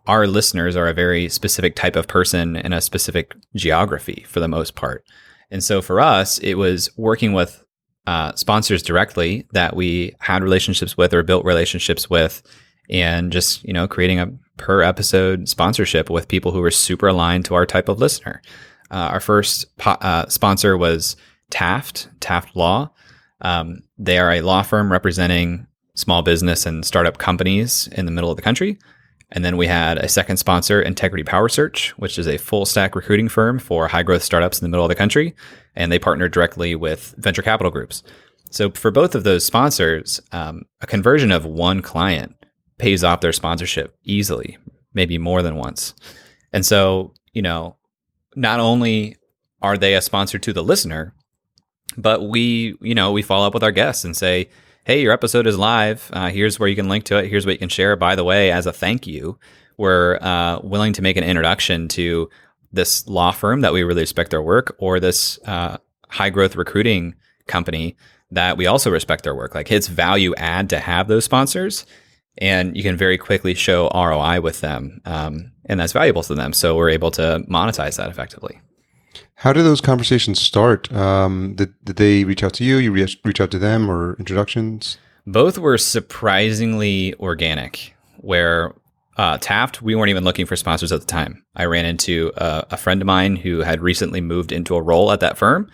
our listeners are a very specific type of person in a specific geography for the most part. And so for us, it was working with uh, sponsors directly that we had relationships with or built relationships with, and just you know creating a per episode sponsorship with people who were super aligned to our type of listener. Uh, our first po- uh, sponsor was Taft, Taft Law. Um, they are a law firm representing small business and startup companies in the middle of the country. And then we had a second sponsor, Integrity Power Search, which is a full stack recruiting firm for high growth startups in the middle of the country. And they partner directly with venture capital groups. So for both of those sponsors, um, a conversion of one client pays off their sponsorship easily, maybe more than once. And so, you know, not only are they a sponsor to the listener, but we, you know, we follow up with our guests and say, hey, your episode is live. Uh, here's where you can link to it. Here's what you can share. By the way, as a thank you, we're uh, willing to make an introduction to this law firm that we really respect their work or this uh, high growth recruiting company that we also respect their work. Like it's value add to have those sponsors. and you can very quickly show ROI with them, um, and that's valuable to them. So we're able to monetize that effectively. How did those conversations start? Um, did, did they reach out to you? You reach, reach out to them or introductions? Both were surprisingly organic, where uh, Taft, we weren't even looking for sponsors at the time. I ran into a, a friend of mine who had recently moved into a role at that firm,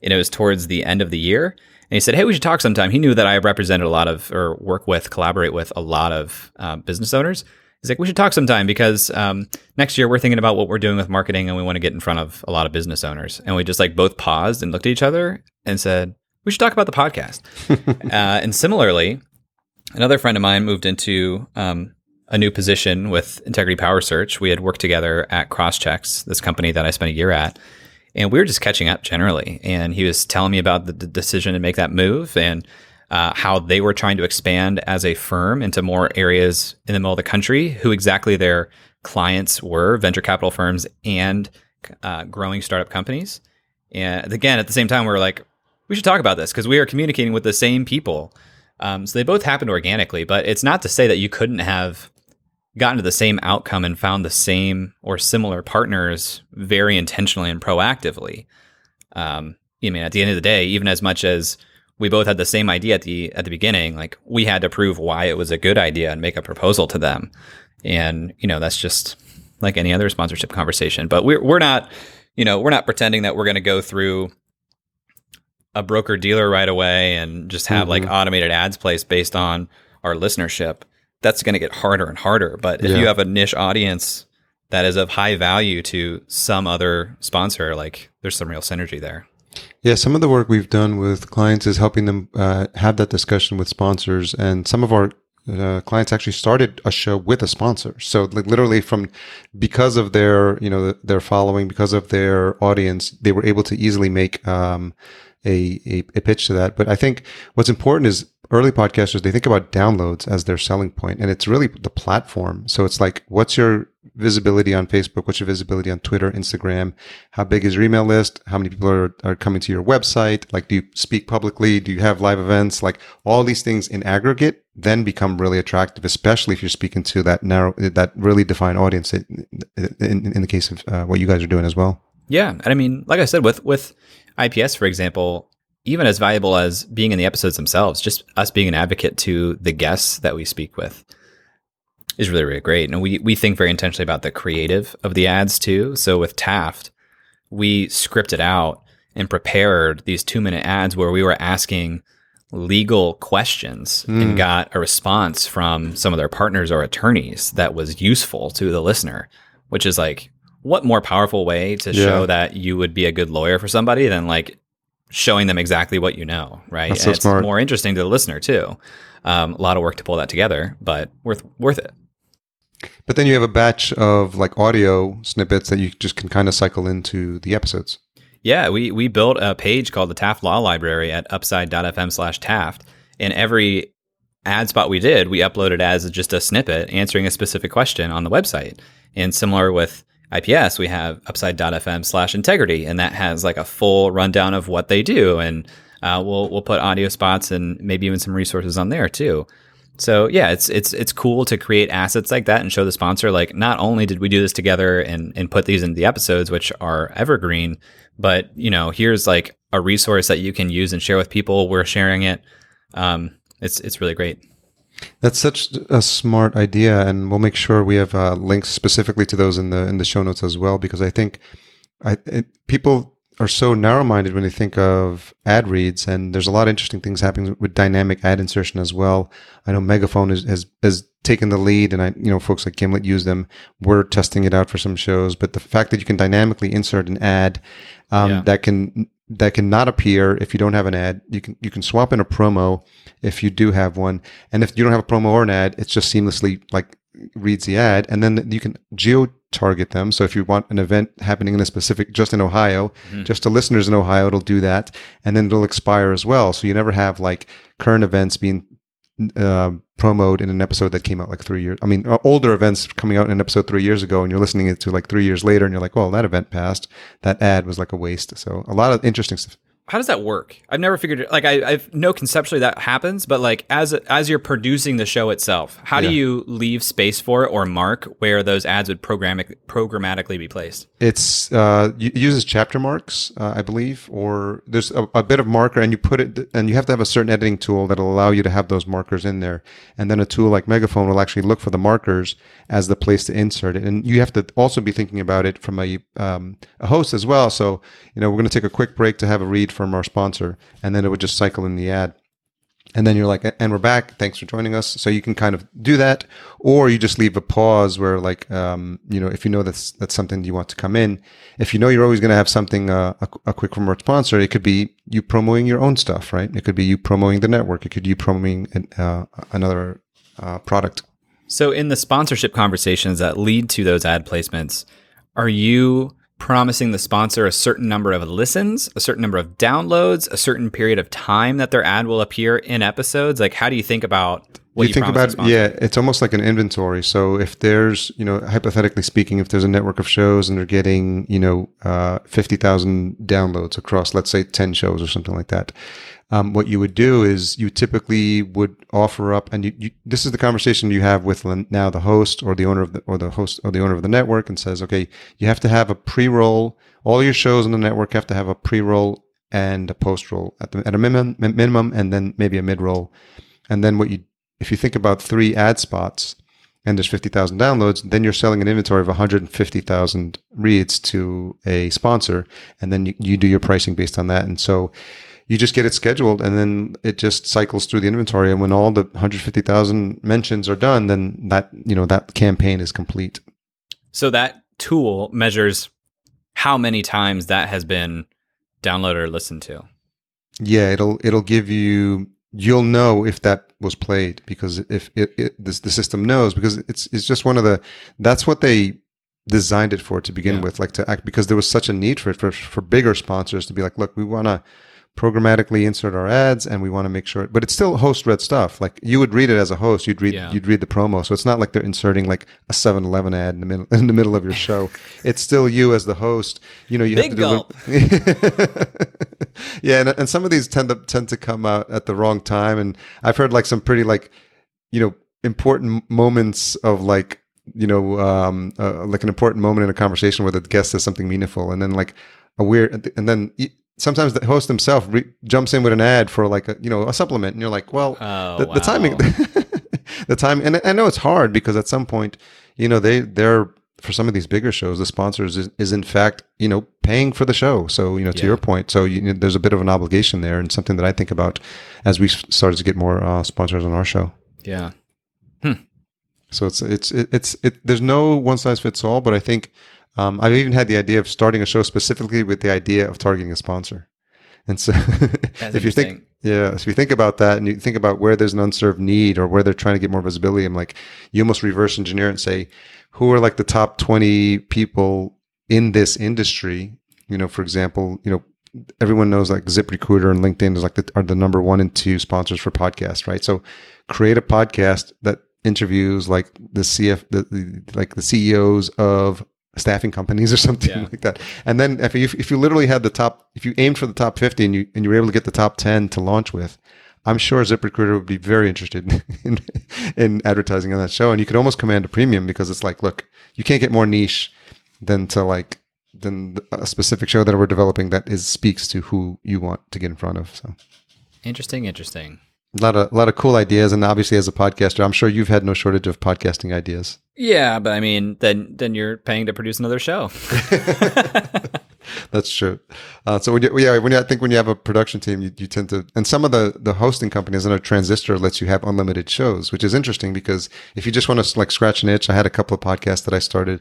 and it was towards the end of the year. And he said, "Hey, we should talk sometime." He knew that I represented a lot of, or work with, collaborate with a lot of uh, business owners. He's like, "We should talk sometime because um, next year we're thinking about what we're doing with marketing, and we want to get in front of a lot of business owners." And we just like both paused and looked at each other and said, "We should talk about the podcast." uh, and similarly, another friend of mine moved into um, a new position with Integrity Power Search. We had worked together at Crosschx, this company that I spent a year at and we were just catching up generally. And he was telling me about the, the decision to make that move and uh, how they were trying to expand as a firm into more areas in the middle of the country, who exactly their clients were, venture capital firms and uh, growing startup companies. And again, at the same time, we were like, we should talk about this because we are communicating with the same people. Um, so they both happened organically, but it's not to say that you couldn't have gotten to the same outcome and found the same or similar partners very intentionally and proactively. Um, I mean, at the end of the day, even as much as we both had the same idea at the at the beginning, like we had to prove why it was a good idea and make a proposal to them. And you know, that's just like any other sponsorship conversation. But we're we're not, you know, we're not pretending that we're going to go through a broker dealer right away and just have mm-hmm. like automated ads placed based on our listenership that's going to get harder and harder. But if yeah. you have a niche audience that is of high value to some other sponsor, like there's some real synergy there. Yeah, some of the work we've done with clients is helping them uh, have that discussion with sponsors, and some of our uh, clients actually started a show with a sponsor. So, like literally, from because of their you know their following, because of their audience, they were able to easily make um, a, a, a pitch to that. But I think what's important is early podcasters they think about downloads as their selling point and it's really the platform so it's like what's your visibility on facebook? What's your visibility on twitter instagram? How big is your email list? How many people are, are coming to your website? Like do you speak publicly? Do you have live events? Like all these things in aggregate then become really attractive especially if you're speaking to that narrow that really defined audience in, in, in the case of uh, what you guys are doing as well. Yeah and i mean like i said with with ips for example even as valuable as being in the episodes themselves, just us being an advocate to the guests that we speak with is really, really great. And we, we think very intentionally about the creative of the ads too. So with Taft, we scripted out and prepared these two minute ads where we were asking legal questions mm. and hmm. got a response from some of their partners or attorneys that was useful to the listener, which is like, what more powerful way to yeah. show that you would be a good lawyer for somebody than like showing them exactly what you know, right? That's so it's smart. more interesting to the listener too. Um, a lot of work to pull that together, but worth worth it. But then you have a batch of like audio snippets that you just can kind of cycle into the episodes. Yeah, we we built a page called the Taft Law Library at upside.fm slash Taft. And every ad spot we did, we uploaded as just a snippet answering a specific question on the website. And similar with IPS, we have upside.fm slash integrity, and that has like a full rundown of what they do. And uh, we'll we'll put audio spots and maybe even some resources on there too. So yeah, it's it's it's cool to create assets like that and show the sponsor like not only did we do this together and and put these into the episodes which are evergreen, but you know here's like a resource that you can use and share with people. We're sharing it. Um, it's it's really great. That's such a smart idea, and we'll make sure we have uh, links specifically to those in the in the show notes as well. Because I think I, it, people are so narrow-minded when they think of ad reads, and there's a lot of interesting things happening with dynamic ad insertion as well. I know Megaphone is, has has taken the lead, and I you know folks like Gimlet use them. We're testing it out for some shows, but the fact that you can dynamically insert an ad um, yeah. that can that can not appear if you don't have an ad. You can you can swap in a promo if you do have one, and if you don't have a promo or an ad, it's just seamlessly like reads the ad, and then you can geo target them. So if you want an event happening in a specific, just in Ohio, mm-hmm. just to listeners in Ohio, it'll do that, and then it'll expire as well. So you never have like current events being uh, promoted in an episode that came out like three years. I mean, uh, older events coming out in an episode three years ago, and you're listening to like three years later, and you're like, well, that event passed. That ad was like a waste. So a lot of interesting stuff. How does that work? I've never figured it. Like I, I've know conceptually that happens, but like as as you're producing the show itself, how do you leave space for it or mark where those ads would programmatic, programmatically be placed? It's uh, it uses chapter marks, uh, I believe, or there's a, a bit of marker, and you put it, and you have to have a certain editing tool that'll allow you to have those markers in there. And then a tool like Megaphone will actually look for the markers as the place to insert it. And you have to also be thinking about it from a um, a host as well. So you know, we're going to take a quick break to have a read from our sponsor, and then it would just cycle in the ad. And then you're like, and we're back. Thanks for joining us. So you can kind of do that, or you just leave a pause where, like, um, you know, if you know that's that's something you want to come in. If you know you're always going to have something, uh, a, a quick from our sponsor, it could be you promoting your own stuff, right? It could be you promoting the network. It could be you promoting an, uh, another uh, product. So in the sponsorship conversations that lead to those ad placements, are you promising the sponsor a certain number of listens, a certain number of downloads, a certain period of time that their ad will appear in episodes? Like how do you think about what you, you think about yeah it's almost like an inventory so if there's you know hypothetically speaking if there's a network of shows and they're getting you know uh, 50000 downloads across let's say 10 shows or something like that um, what you would do is you typically would offer up and you, you, this is the conversation you have with now the host or the owner of the or the host or the owner of the network and says okay you have to have a pre-roll all your shows on the network have to have a pre-roll and a post-roll at, the, at a minimum, minimum and then maybe a mid-roll and then what you if you think about three ad spots and there's 50,000 downloads, then you're selling an inventory of 150,000 reads to a sponsor. And then you, you do your pricing based on that. And so you just get it scheduled and then it just cycles through the inventory. And when all the 150,000 mentions are done, then that, you know, that campaign is complete. So that tool measures how many times that has been downloaded or listened to. Yeah. It'll, it'll give you, you'll know if that was played because if it, it this, the system knows because it's it's just one of the that's what they designed it for to begin Yeah. with like to act because there was such a need for it for, for bigger sponsors to be like look we want to programmatically insert our ads and we want to make sure but it's still host read stuff. Like you would read it as a host. You'd read Yeah. you'd read the promo. So it's not like they're inserting like a 7-eleven ad in the middle in the middle of your show. It's still you as the host. You know you Big have to do yeah and, and some of these tend to tend to come out at the wrong time and i've heard like some pretty like you know important moments of like you know um uh, like an important moment in a conversation where the guest says something meaningful and then like a weird and then sometimes the host himself re- jumps in with an ad for like a you know a supplement and you're like well Oh, the, the timing the time and i know it's hard because at some point you know they they're for some of these bigger shows the sponsors is, is in fact you know paying for the show so you know to Yeah. your point so you there's a bit of an obligation there and something that i think about as we started to get more uh, sponsors on our show Yeah. so it's it's it, it's it, there's no one size fits all but i think um, i've even had the idea of starting a show specifically with the idea of targeting a sponsor and so if you think yeah, so if you think about that and you think about where there's an unserved need or where they're trying to get more visibility, I'm like, you almost reverse engineer and say, who are like the top 20 people in this industry? You know, for example, you know, everyone knows like ZipRecruiter and LinkedIn is like the, are the number one and two sponsors for podcasts, right? So create a podcast that interviews like the CF, the, the like the CEOs of staffing companies or something Yeah. like that. And then if you, if you literally had the top, if you aimed for the top 50 and you, and you were able to get the top 10 to launch with, I'm sure ZipRecruiter would be very interested in, in advertising on that show. And you could almost command a premium because it's like, look, you can't get more niche than to like, than a specific show that we're developing that is speaks to who you want to get in front of. So Interesting, interesting. A lot of, a lot of cool ideas. And obviously as a podcaster, I'm sure you've had no shortage of podcasting ideas. Yeah, but I mean, then then you're paying to produce another show. That's true. Uh, so when you, yeah, when you, I think when you have a production team, you, you tend to, and some of the the hosting companies and a transistor lets you have unlimited shows, which is interesting because if you just want to like scratch an itch, I had a couple of podcasts that I started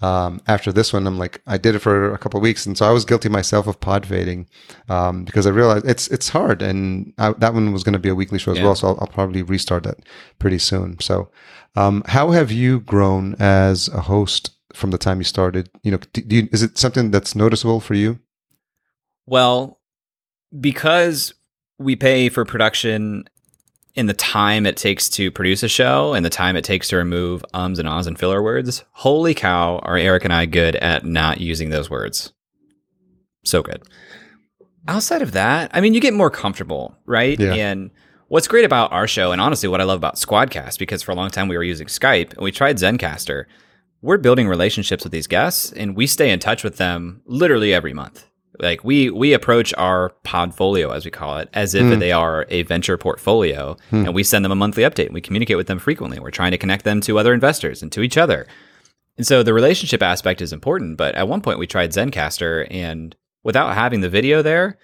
um, after this one. I'm like, I did it for a couple of weeks, and so I was guilty myself of pod fading um, because I realized it's it's hard, and I, that one was going to be a weekly show as Yeah. well. So I'll, I'll probably restart that pretty soon. So, um, how have you grown as a host? From the time you started, you know, do you, is it something that's noticeable for you? Well, because we pay for production in the time it takes to produce a show and the time it takes to remove ums and ahs and filler words, holy cow, are Eric and I good at not using those words. So good. outside of that, I mean, you get more comfortable, right? Yeah. And what's great about our show, and honestly, what I love about Squadcast, because for a long time we were using Skype and we tried Zencastr, we're building relationships with these guests and we stay in touch with them literally every month. Like we we approach our podfolio, as we call it, as if they are a venture portfolio, and we send them a monthly update. and We communicate with them frequently. We're trying to connect them to other investors and to each other. And so the relationship aspect is important. But at one point, we tried Zencastr, and without having the video there,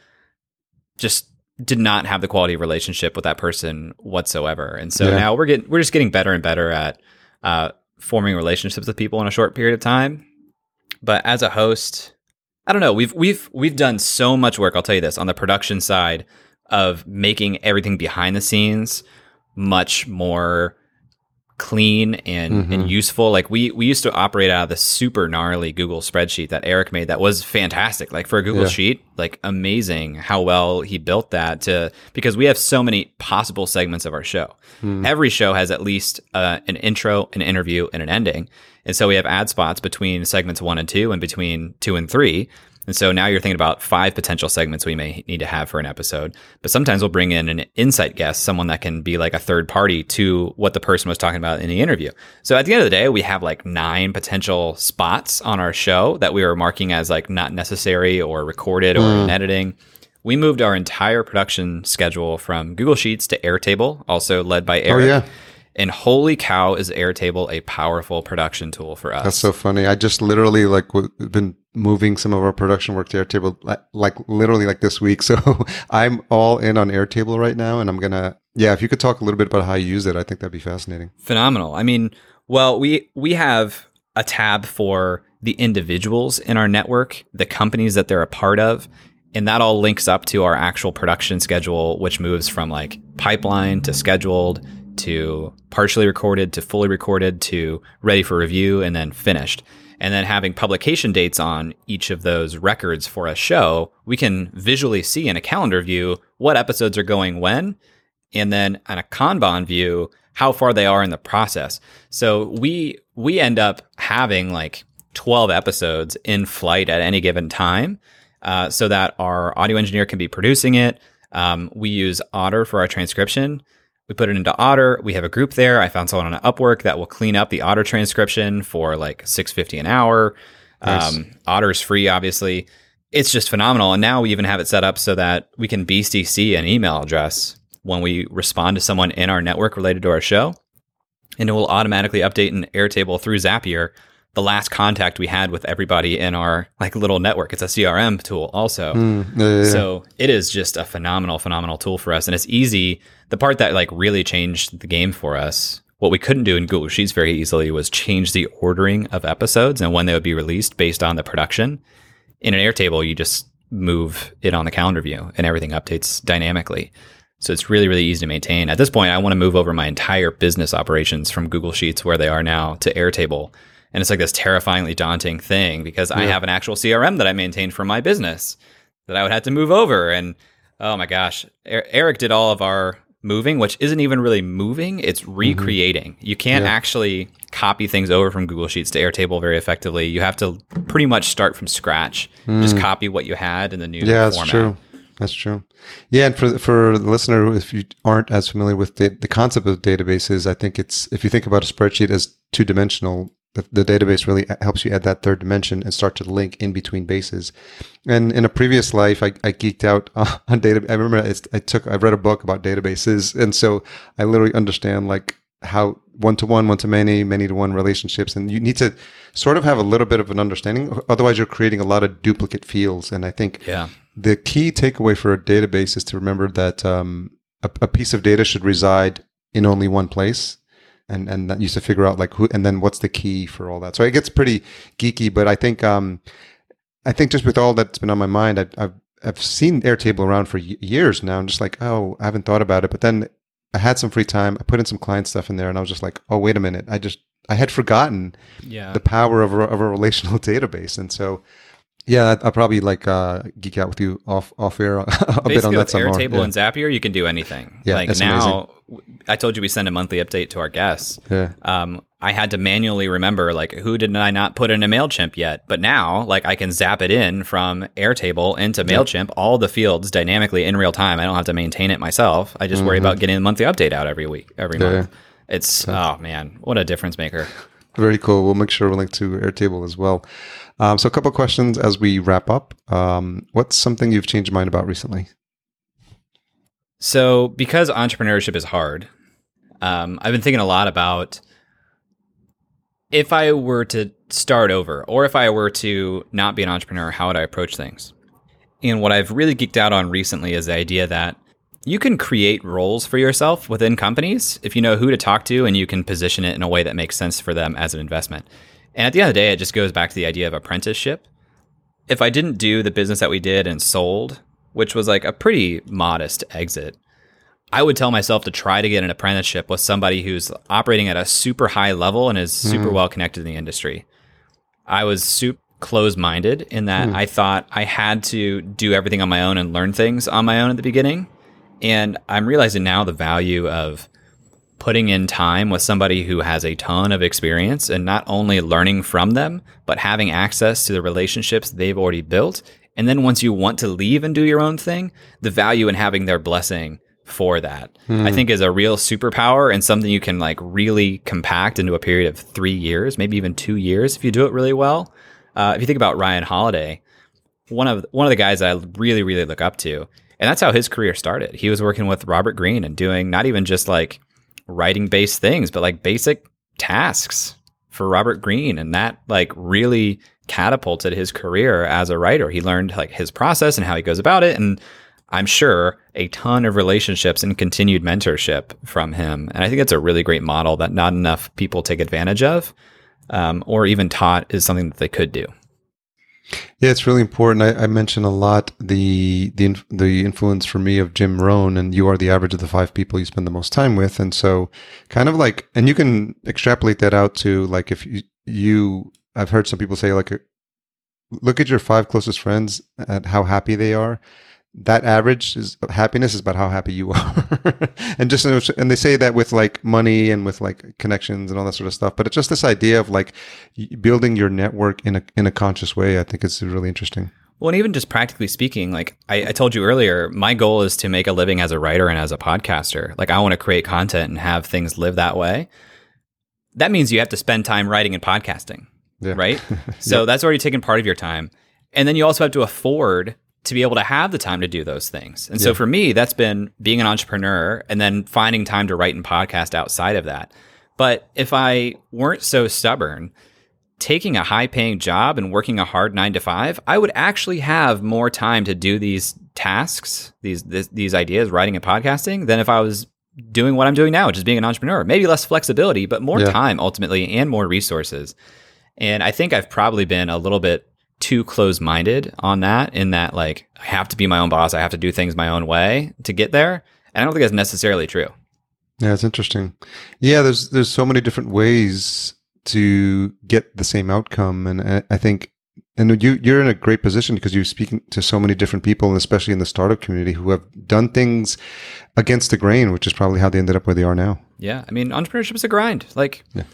just did not have the quality of relationship with that person whatsoever. And so Yeah. now we're getting we're just getting better and better at uh, forming relationships with people in a short period of time. But as a host, I don't know. We've we've we've done so much work. I'll tell you this on the production side of making everything behind the scenes much more clean and, and useful. Like we we used to operate out of the super gnarly Google spreadsheet that Eric made that was fantastic. Like for a Google Yeah. sheet, like amazing how well he built that to because we have so many possible segments of our show. Every show has at least uh, an intro, an interview, and an ending. And so we have ad spots between segments one and two and between two and three. And so now you're thinking about five potential segments we may need to have for an episode. But sometimes we'll bring in an insight guest, someone that can be like a third party to what the person was talking about in the interview. So at the end of the day, we have like nine potential spots on our show that we are marking as like not necessary or recorded or hmm. in editing. We moved our entire production schedule from Google Sheets to Airtable, also led by oh, Eric. Oh, yeah. And holy cow, is Airtable a powerful production tool for us? That's so funny. I just literally like w- been moving some of our production work to Airtable like, like literally like this week. So I'm all in on Airtable right now, and I'm gonna yeah. If you could talk a little bit about how you use it, I think that'd be fascinating. phenomenal. I mean, well, we we have a tab for the individuals in our network, the companies that they're a part of, and that all links up to our actual production schedule, which moves from like pipeline to scheduled to partially recorded to fully recorded to ready for review and then finished. And then having publication dates on each of those records for a show, we can visually see in a calendar view what episodes are going when and then on a Kanban view, how far they are in the process. So we we end up having like 12 episodes in flight at any given time, uh, so that our audio engineer can be producing it. Um, we use Otter for our transcription. We put it into Otter. We have a group there. I found someone on Upwork that will clean up the Otter transcription for like 650 an hour. Nice. Um, Otter's free, obviously. It's just phenomenal. And now we even have it set up so that we can BCC an email address when we respond to someone in our network related to our show. And it will automatically update in Airtable through Zapier the last contact we had with everybody in our like little network. It's a CRM tool also. Mm, yeah, yeah. So it is just a phenomenal, phenomenal tool for us. And it's easy. The part that like really changed the game for us, what we couldn't do in Google Sheets very easily was change the ordering of episodes and when they would be released based on the production. In an Airtable, you just move it on the calendar view and everything updates dynamically. So it's really, really easy to maintain. At this point, I want to move over my entire business operations from Google Sheets where they are now to Airtable. And it's like this terrifyingly daunting thing because I have an actual CRM that I maintain for my business that I would have to move over. And oh my gosh, Er- Eric did all of our moving, which isn't even really moving, it's recreating. You can't Yeah. actually copy things over from Google Sheets to Airtable very effectively. You have to pretty much start from scratch, just copy what you had in the new yeah, that's true. That's true. Yeah, and for for the listener, if you aren't as familiar with the, the concept of databases, I think it's if you think about a spreadsheet as two dimensional, the, the database really helps you add that third dimension and start to link in between bases. And in a previous life, I, I geeked out on data. I remember I took I read a book about databases, and so I literally understand like how one to one, one to many, many to one relationships, and you need to sort of have a little bit of an understanding. Otherwise, you're creating a lot of duplicate fields, and I think Yeah. the key takeaway for a database is to remember that um, a, a piece of data should reside in only one place. And, and that used to figure out like who, and then what's the key for all that. So it gets pretty geeky, but I think, um, I think just with all that's been on my mind, I, I've, I've seen Airtable around for y- years now. I'm just like, oh, I haven't thought about it. But then I had some free time. I put in some client stuff in there and I was just like, oh, wait a minute. I just, I had forgotten Yeah. the power of a, of a relational database. And so Yeah, I'll probably like uh, geek out with you off off air a Basically, bit on that with. Airtable Yeah. and Zapier, you can do anything. Yeah, like now, w- I told you we send a monthly update to our guests. Yeah. Um, I had to manually remember like who did I not put in a Mailchimp yet, but now like I can zap it in from Airtable into Mailchimp, all the fields dynamically in real time. I don't have to maintain it myself. I just worry about getting the monthly update out every week, every Mm-hmm. Yeah. month. It's oh man, what a difference maker. Very cool. We'll make sure we'll link to Airtable as well. Um, so, a couple questions as we wrap up. Um, what's something you've changed your mind about recently? So, because entrepreneurship is hard, um, I've been thinking a lot about if I were to start over or if I were to not be an entrepreneur, how would I approach things? And what I've really geeked out on recently is the idea that you can create roles for yourself within companies if you know who to talk to and you can position it in a way that makes sense for them as an investment. And at the end of the day, it just goes back to the idea of apprenticeship. If I didn't do the business that we did and sold, which was like a pretty modest exit, I would tell myself to try to get an apprenticeship with somebody who's operating at a super high level and is super mm. well connected in the industry. I was super closed minded in that mm. I thought I had to do everything on my own and learn things on my own at the beginning. And I'm realizing now the value of putting in time with somebody who has a ton of experience and not only learning from them, but having access to the relationships they've already built. And then once you want to leave and do your own thing, the value in having their blessing for that, I think is a real superpower and something you can like really compact into a period of three years, maybe even two years if you do it really well. Uh, if you think about Ryan Holiday, one of one of the guys that I really really look up to, and that's how his career started. He was working with Robert Greene and doing not even just like writing based things, but like basic tasks for Robert Greene, and that like really catapulted his career as a writer. He learned like his process and how he goes about it, and I'm sure a ton of relationships and continued mentorship from him. And I think it's a really great model that not enough people take advantage of, um, or even taught is something that they could do. Yeah, it's really important. I, I mentioned a lot the the the influence for me of Jim Rohn, and you are the average of the five people you spend the most time with, and so kind of like, and you can extrapolate that out to like if you, you I've heard some people say like, look at your five closest friends at how happy they are. That average is happiness is about how happy you are, and just and they say that with like money and with like connections and all that sort of stuff. But it's just this idea of like building your network in a in a conscious way. I think is really interesting. Well, and even just practically speaking, like I, I told you earlier, my goal is to make a living as a writer and as a podcaster. Like I want to create content and have things live that way. That means you have to spend time writing and podcasting, Yeah. right? So that's already taken part of your time. And then you also have to afford to be able to have the time to do those things. And so for me, that's been being an entrepreneur and then finding time to write and podcast outside of that. But if I weren't so stubborn, taking a high paying job and working a hard nine to five, I would actually have more time to do these tasks, these this, these ideas, writing and podcasting, than if I was doing what I'm doing now, which is being an entrepreneur. Maybe less flexibility, but more Yeah. time ultimately and more resources. And I think I've probably been a little bit too close minded on that, in that like I have to be my own boss, I have to do things my own way to get there. And I don't think that's necessarily true. Yeah, it's interesting. Yeah, there's there's so many different ways to get the same outcome, and I, I think, and you you're in a great position because you're speaking to so many different people, and especially in the startup community, who have done things against the grain, which is probably how they ended up where they are now. Yeah, I mean, entrepreneurship is a grind. Like, Yeah.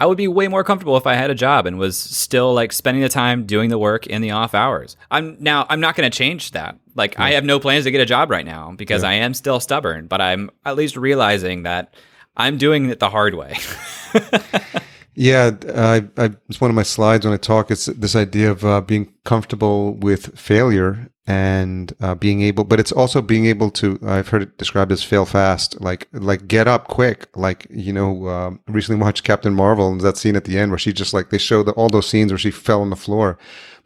I would be way more comfortable if I had a job and was still like spending the time doing the work in the off hours. I'm now I'm not going to change that. Like, I have no plans to get a job right now because I am still stubborn, but I'm at least realizing that I'm doing it the hard way. Yeah, I, I, it's one of my slides when I talk. It's this idea of uh, being comfortable with failure and uh, being able, but it's also being able to. I've heard it described as fail fast, like like get up quick. Like you know, um, recently watched Captain Marvel and that scene at the end where she just like they show the, all those scenes where she fell on the floor,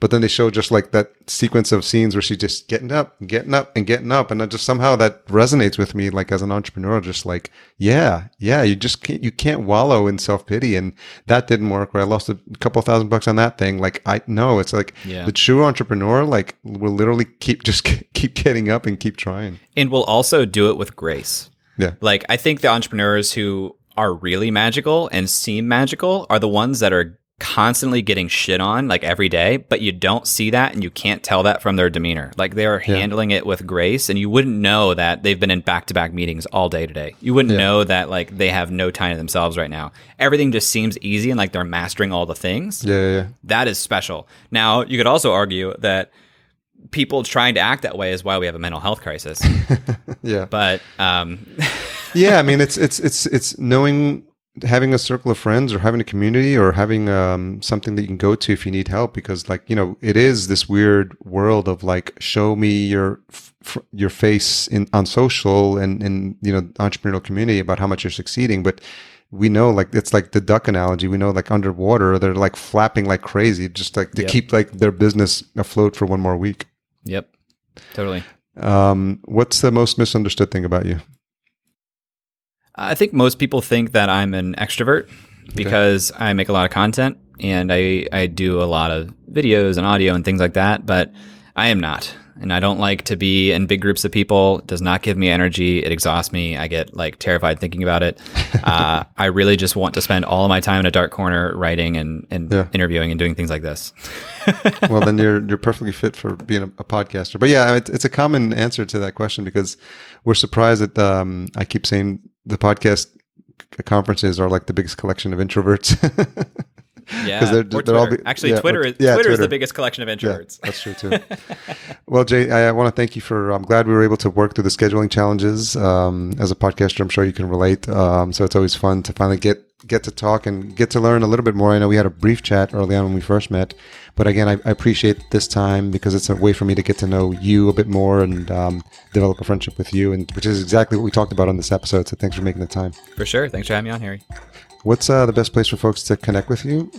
but then they show just like that sequence of scenes where she's just getting up, getting up, and getting up, and I just somehow that resonates with me. Like as an entrepreneur, just like yeah, yeah, you just can't you can't wallow in self pity, and that didn't work. Where I lost a couple thousand bucks on that thing. Like I know it's like Yeah. the true entrepreneur like will literally keep just keep getting up and keep trying. and we'll also do it with grace. Yeah. Like I think the entrepreneurs who are really magical and seem magical are the ones that are constantly getting shit on like every day, but you don't see that and you can't tell that from their demeanor. Like they are Yeah. handling it with grace and you wouldn't know that they've been in back-to-back meetings all day today. You wouldn't Yeah. know that like they have no time to themselves right now. Everything just seems easy and like they're mastering all the things. Yeah, yeah, That is special. Now, you could also argue that people trying to act that way is why we have a mental health crisis. yeah. yeah. but um yeah, I mean, it's it's it's it's knowing having a circle of friends or having a community or having um, something that you can go to if you need help because like you know it is this weird world of like show me your f- your face in on social and in you know entrepreneurial community about how much you're succeeding but we know like it's like the duck analogy we know like underwater they're like flapping like crazy just like to Yep. keep like their business afloat for one more week yep. Totally. um, what's the most misunderstood thing about you I think most people think that I'm an extrovert because I make a lot of content and I, I do a lot of videos and audio and things like that, but I am not. And I don't like to be in big groups of people. It does not give me energy. It exhausts me. I get like terrified thinking about it. uh, I really just want to spend all of my time in a dark corner writing and, and Yeah. interviewing and doing things like this. well, then you're you're perfectly fit for being a, a podcaster. But yeah, it, it's a common answer to that question because we're surprised that um, I keep saying the podcast conferences are like the biggest collection of introverts. Yeah. they're- they're all be- Actually, yeah, Twitter or- is yeah, Twitter is the biggest collection of yeah, introverts. that's true too. well, Jay, I, I want to thank you for. I'm glad we were able to work through the scheduling challenges. Um, as a podcaster, I'm sure you can relate. Um, so it's always fun to finally get get to talk and get to learn a little bit more. I know we had a brief chat early on when we first met, but again, I, I appreciate this time because it's a way for me to get to know you a bit more and um, develop a friendship with you, and which is exactly what we talked about on this episode. So thanks for making the time. For sure. Thanks for having me on, Harry. What's uh, the best place for folks to connect with you?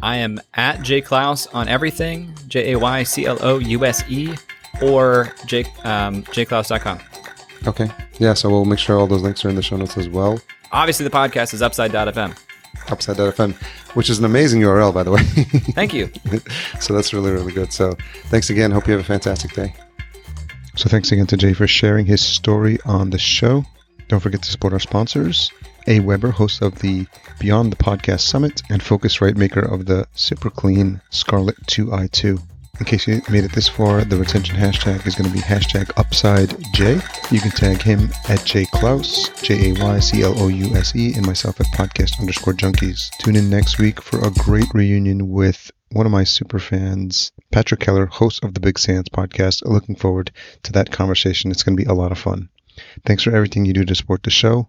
I am at Jay Clouse on everything, J A Y C L O U S E, or J, um, jayclouse.com. Okay, yeah. So we'll make sure all those links are in the show notes as well. Obviously, the podcast is upside.fm. Upside Down FM, which is an amazing URL, by the way. Thank you. so that's really, really good. So thanks again. Hope you have a fantastic day. So thanks again to Jay for sharing his story on the show. Don't forget to support our sponsors. AWeber, host of the Beyond the Podcast Summit and focus Focusrite maker of the super clean Scarlett 2i2. In case you made it this far, the retention hashtag is going to be hashtag upside J. You can tag him at Jay Clouse, J A Y C L O U S E, and myself at podcast underscore junkies. Tune in next week for a great reunion with one of my super fans, Patrick Keller, host of the Big Sands podcast. Looking forward to that conversation. It's going to be a lot of fun. Thanks for everything you do to support the show.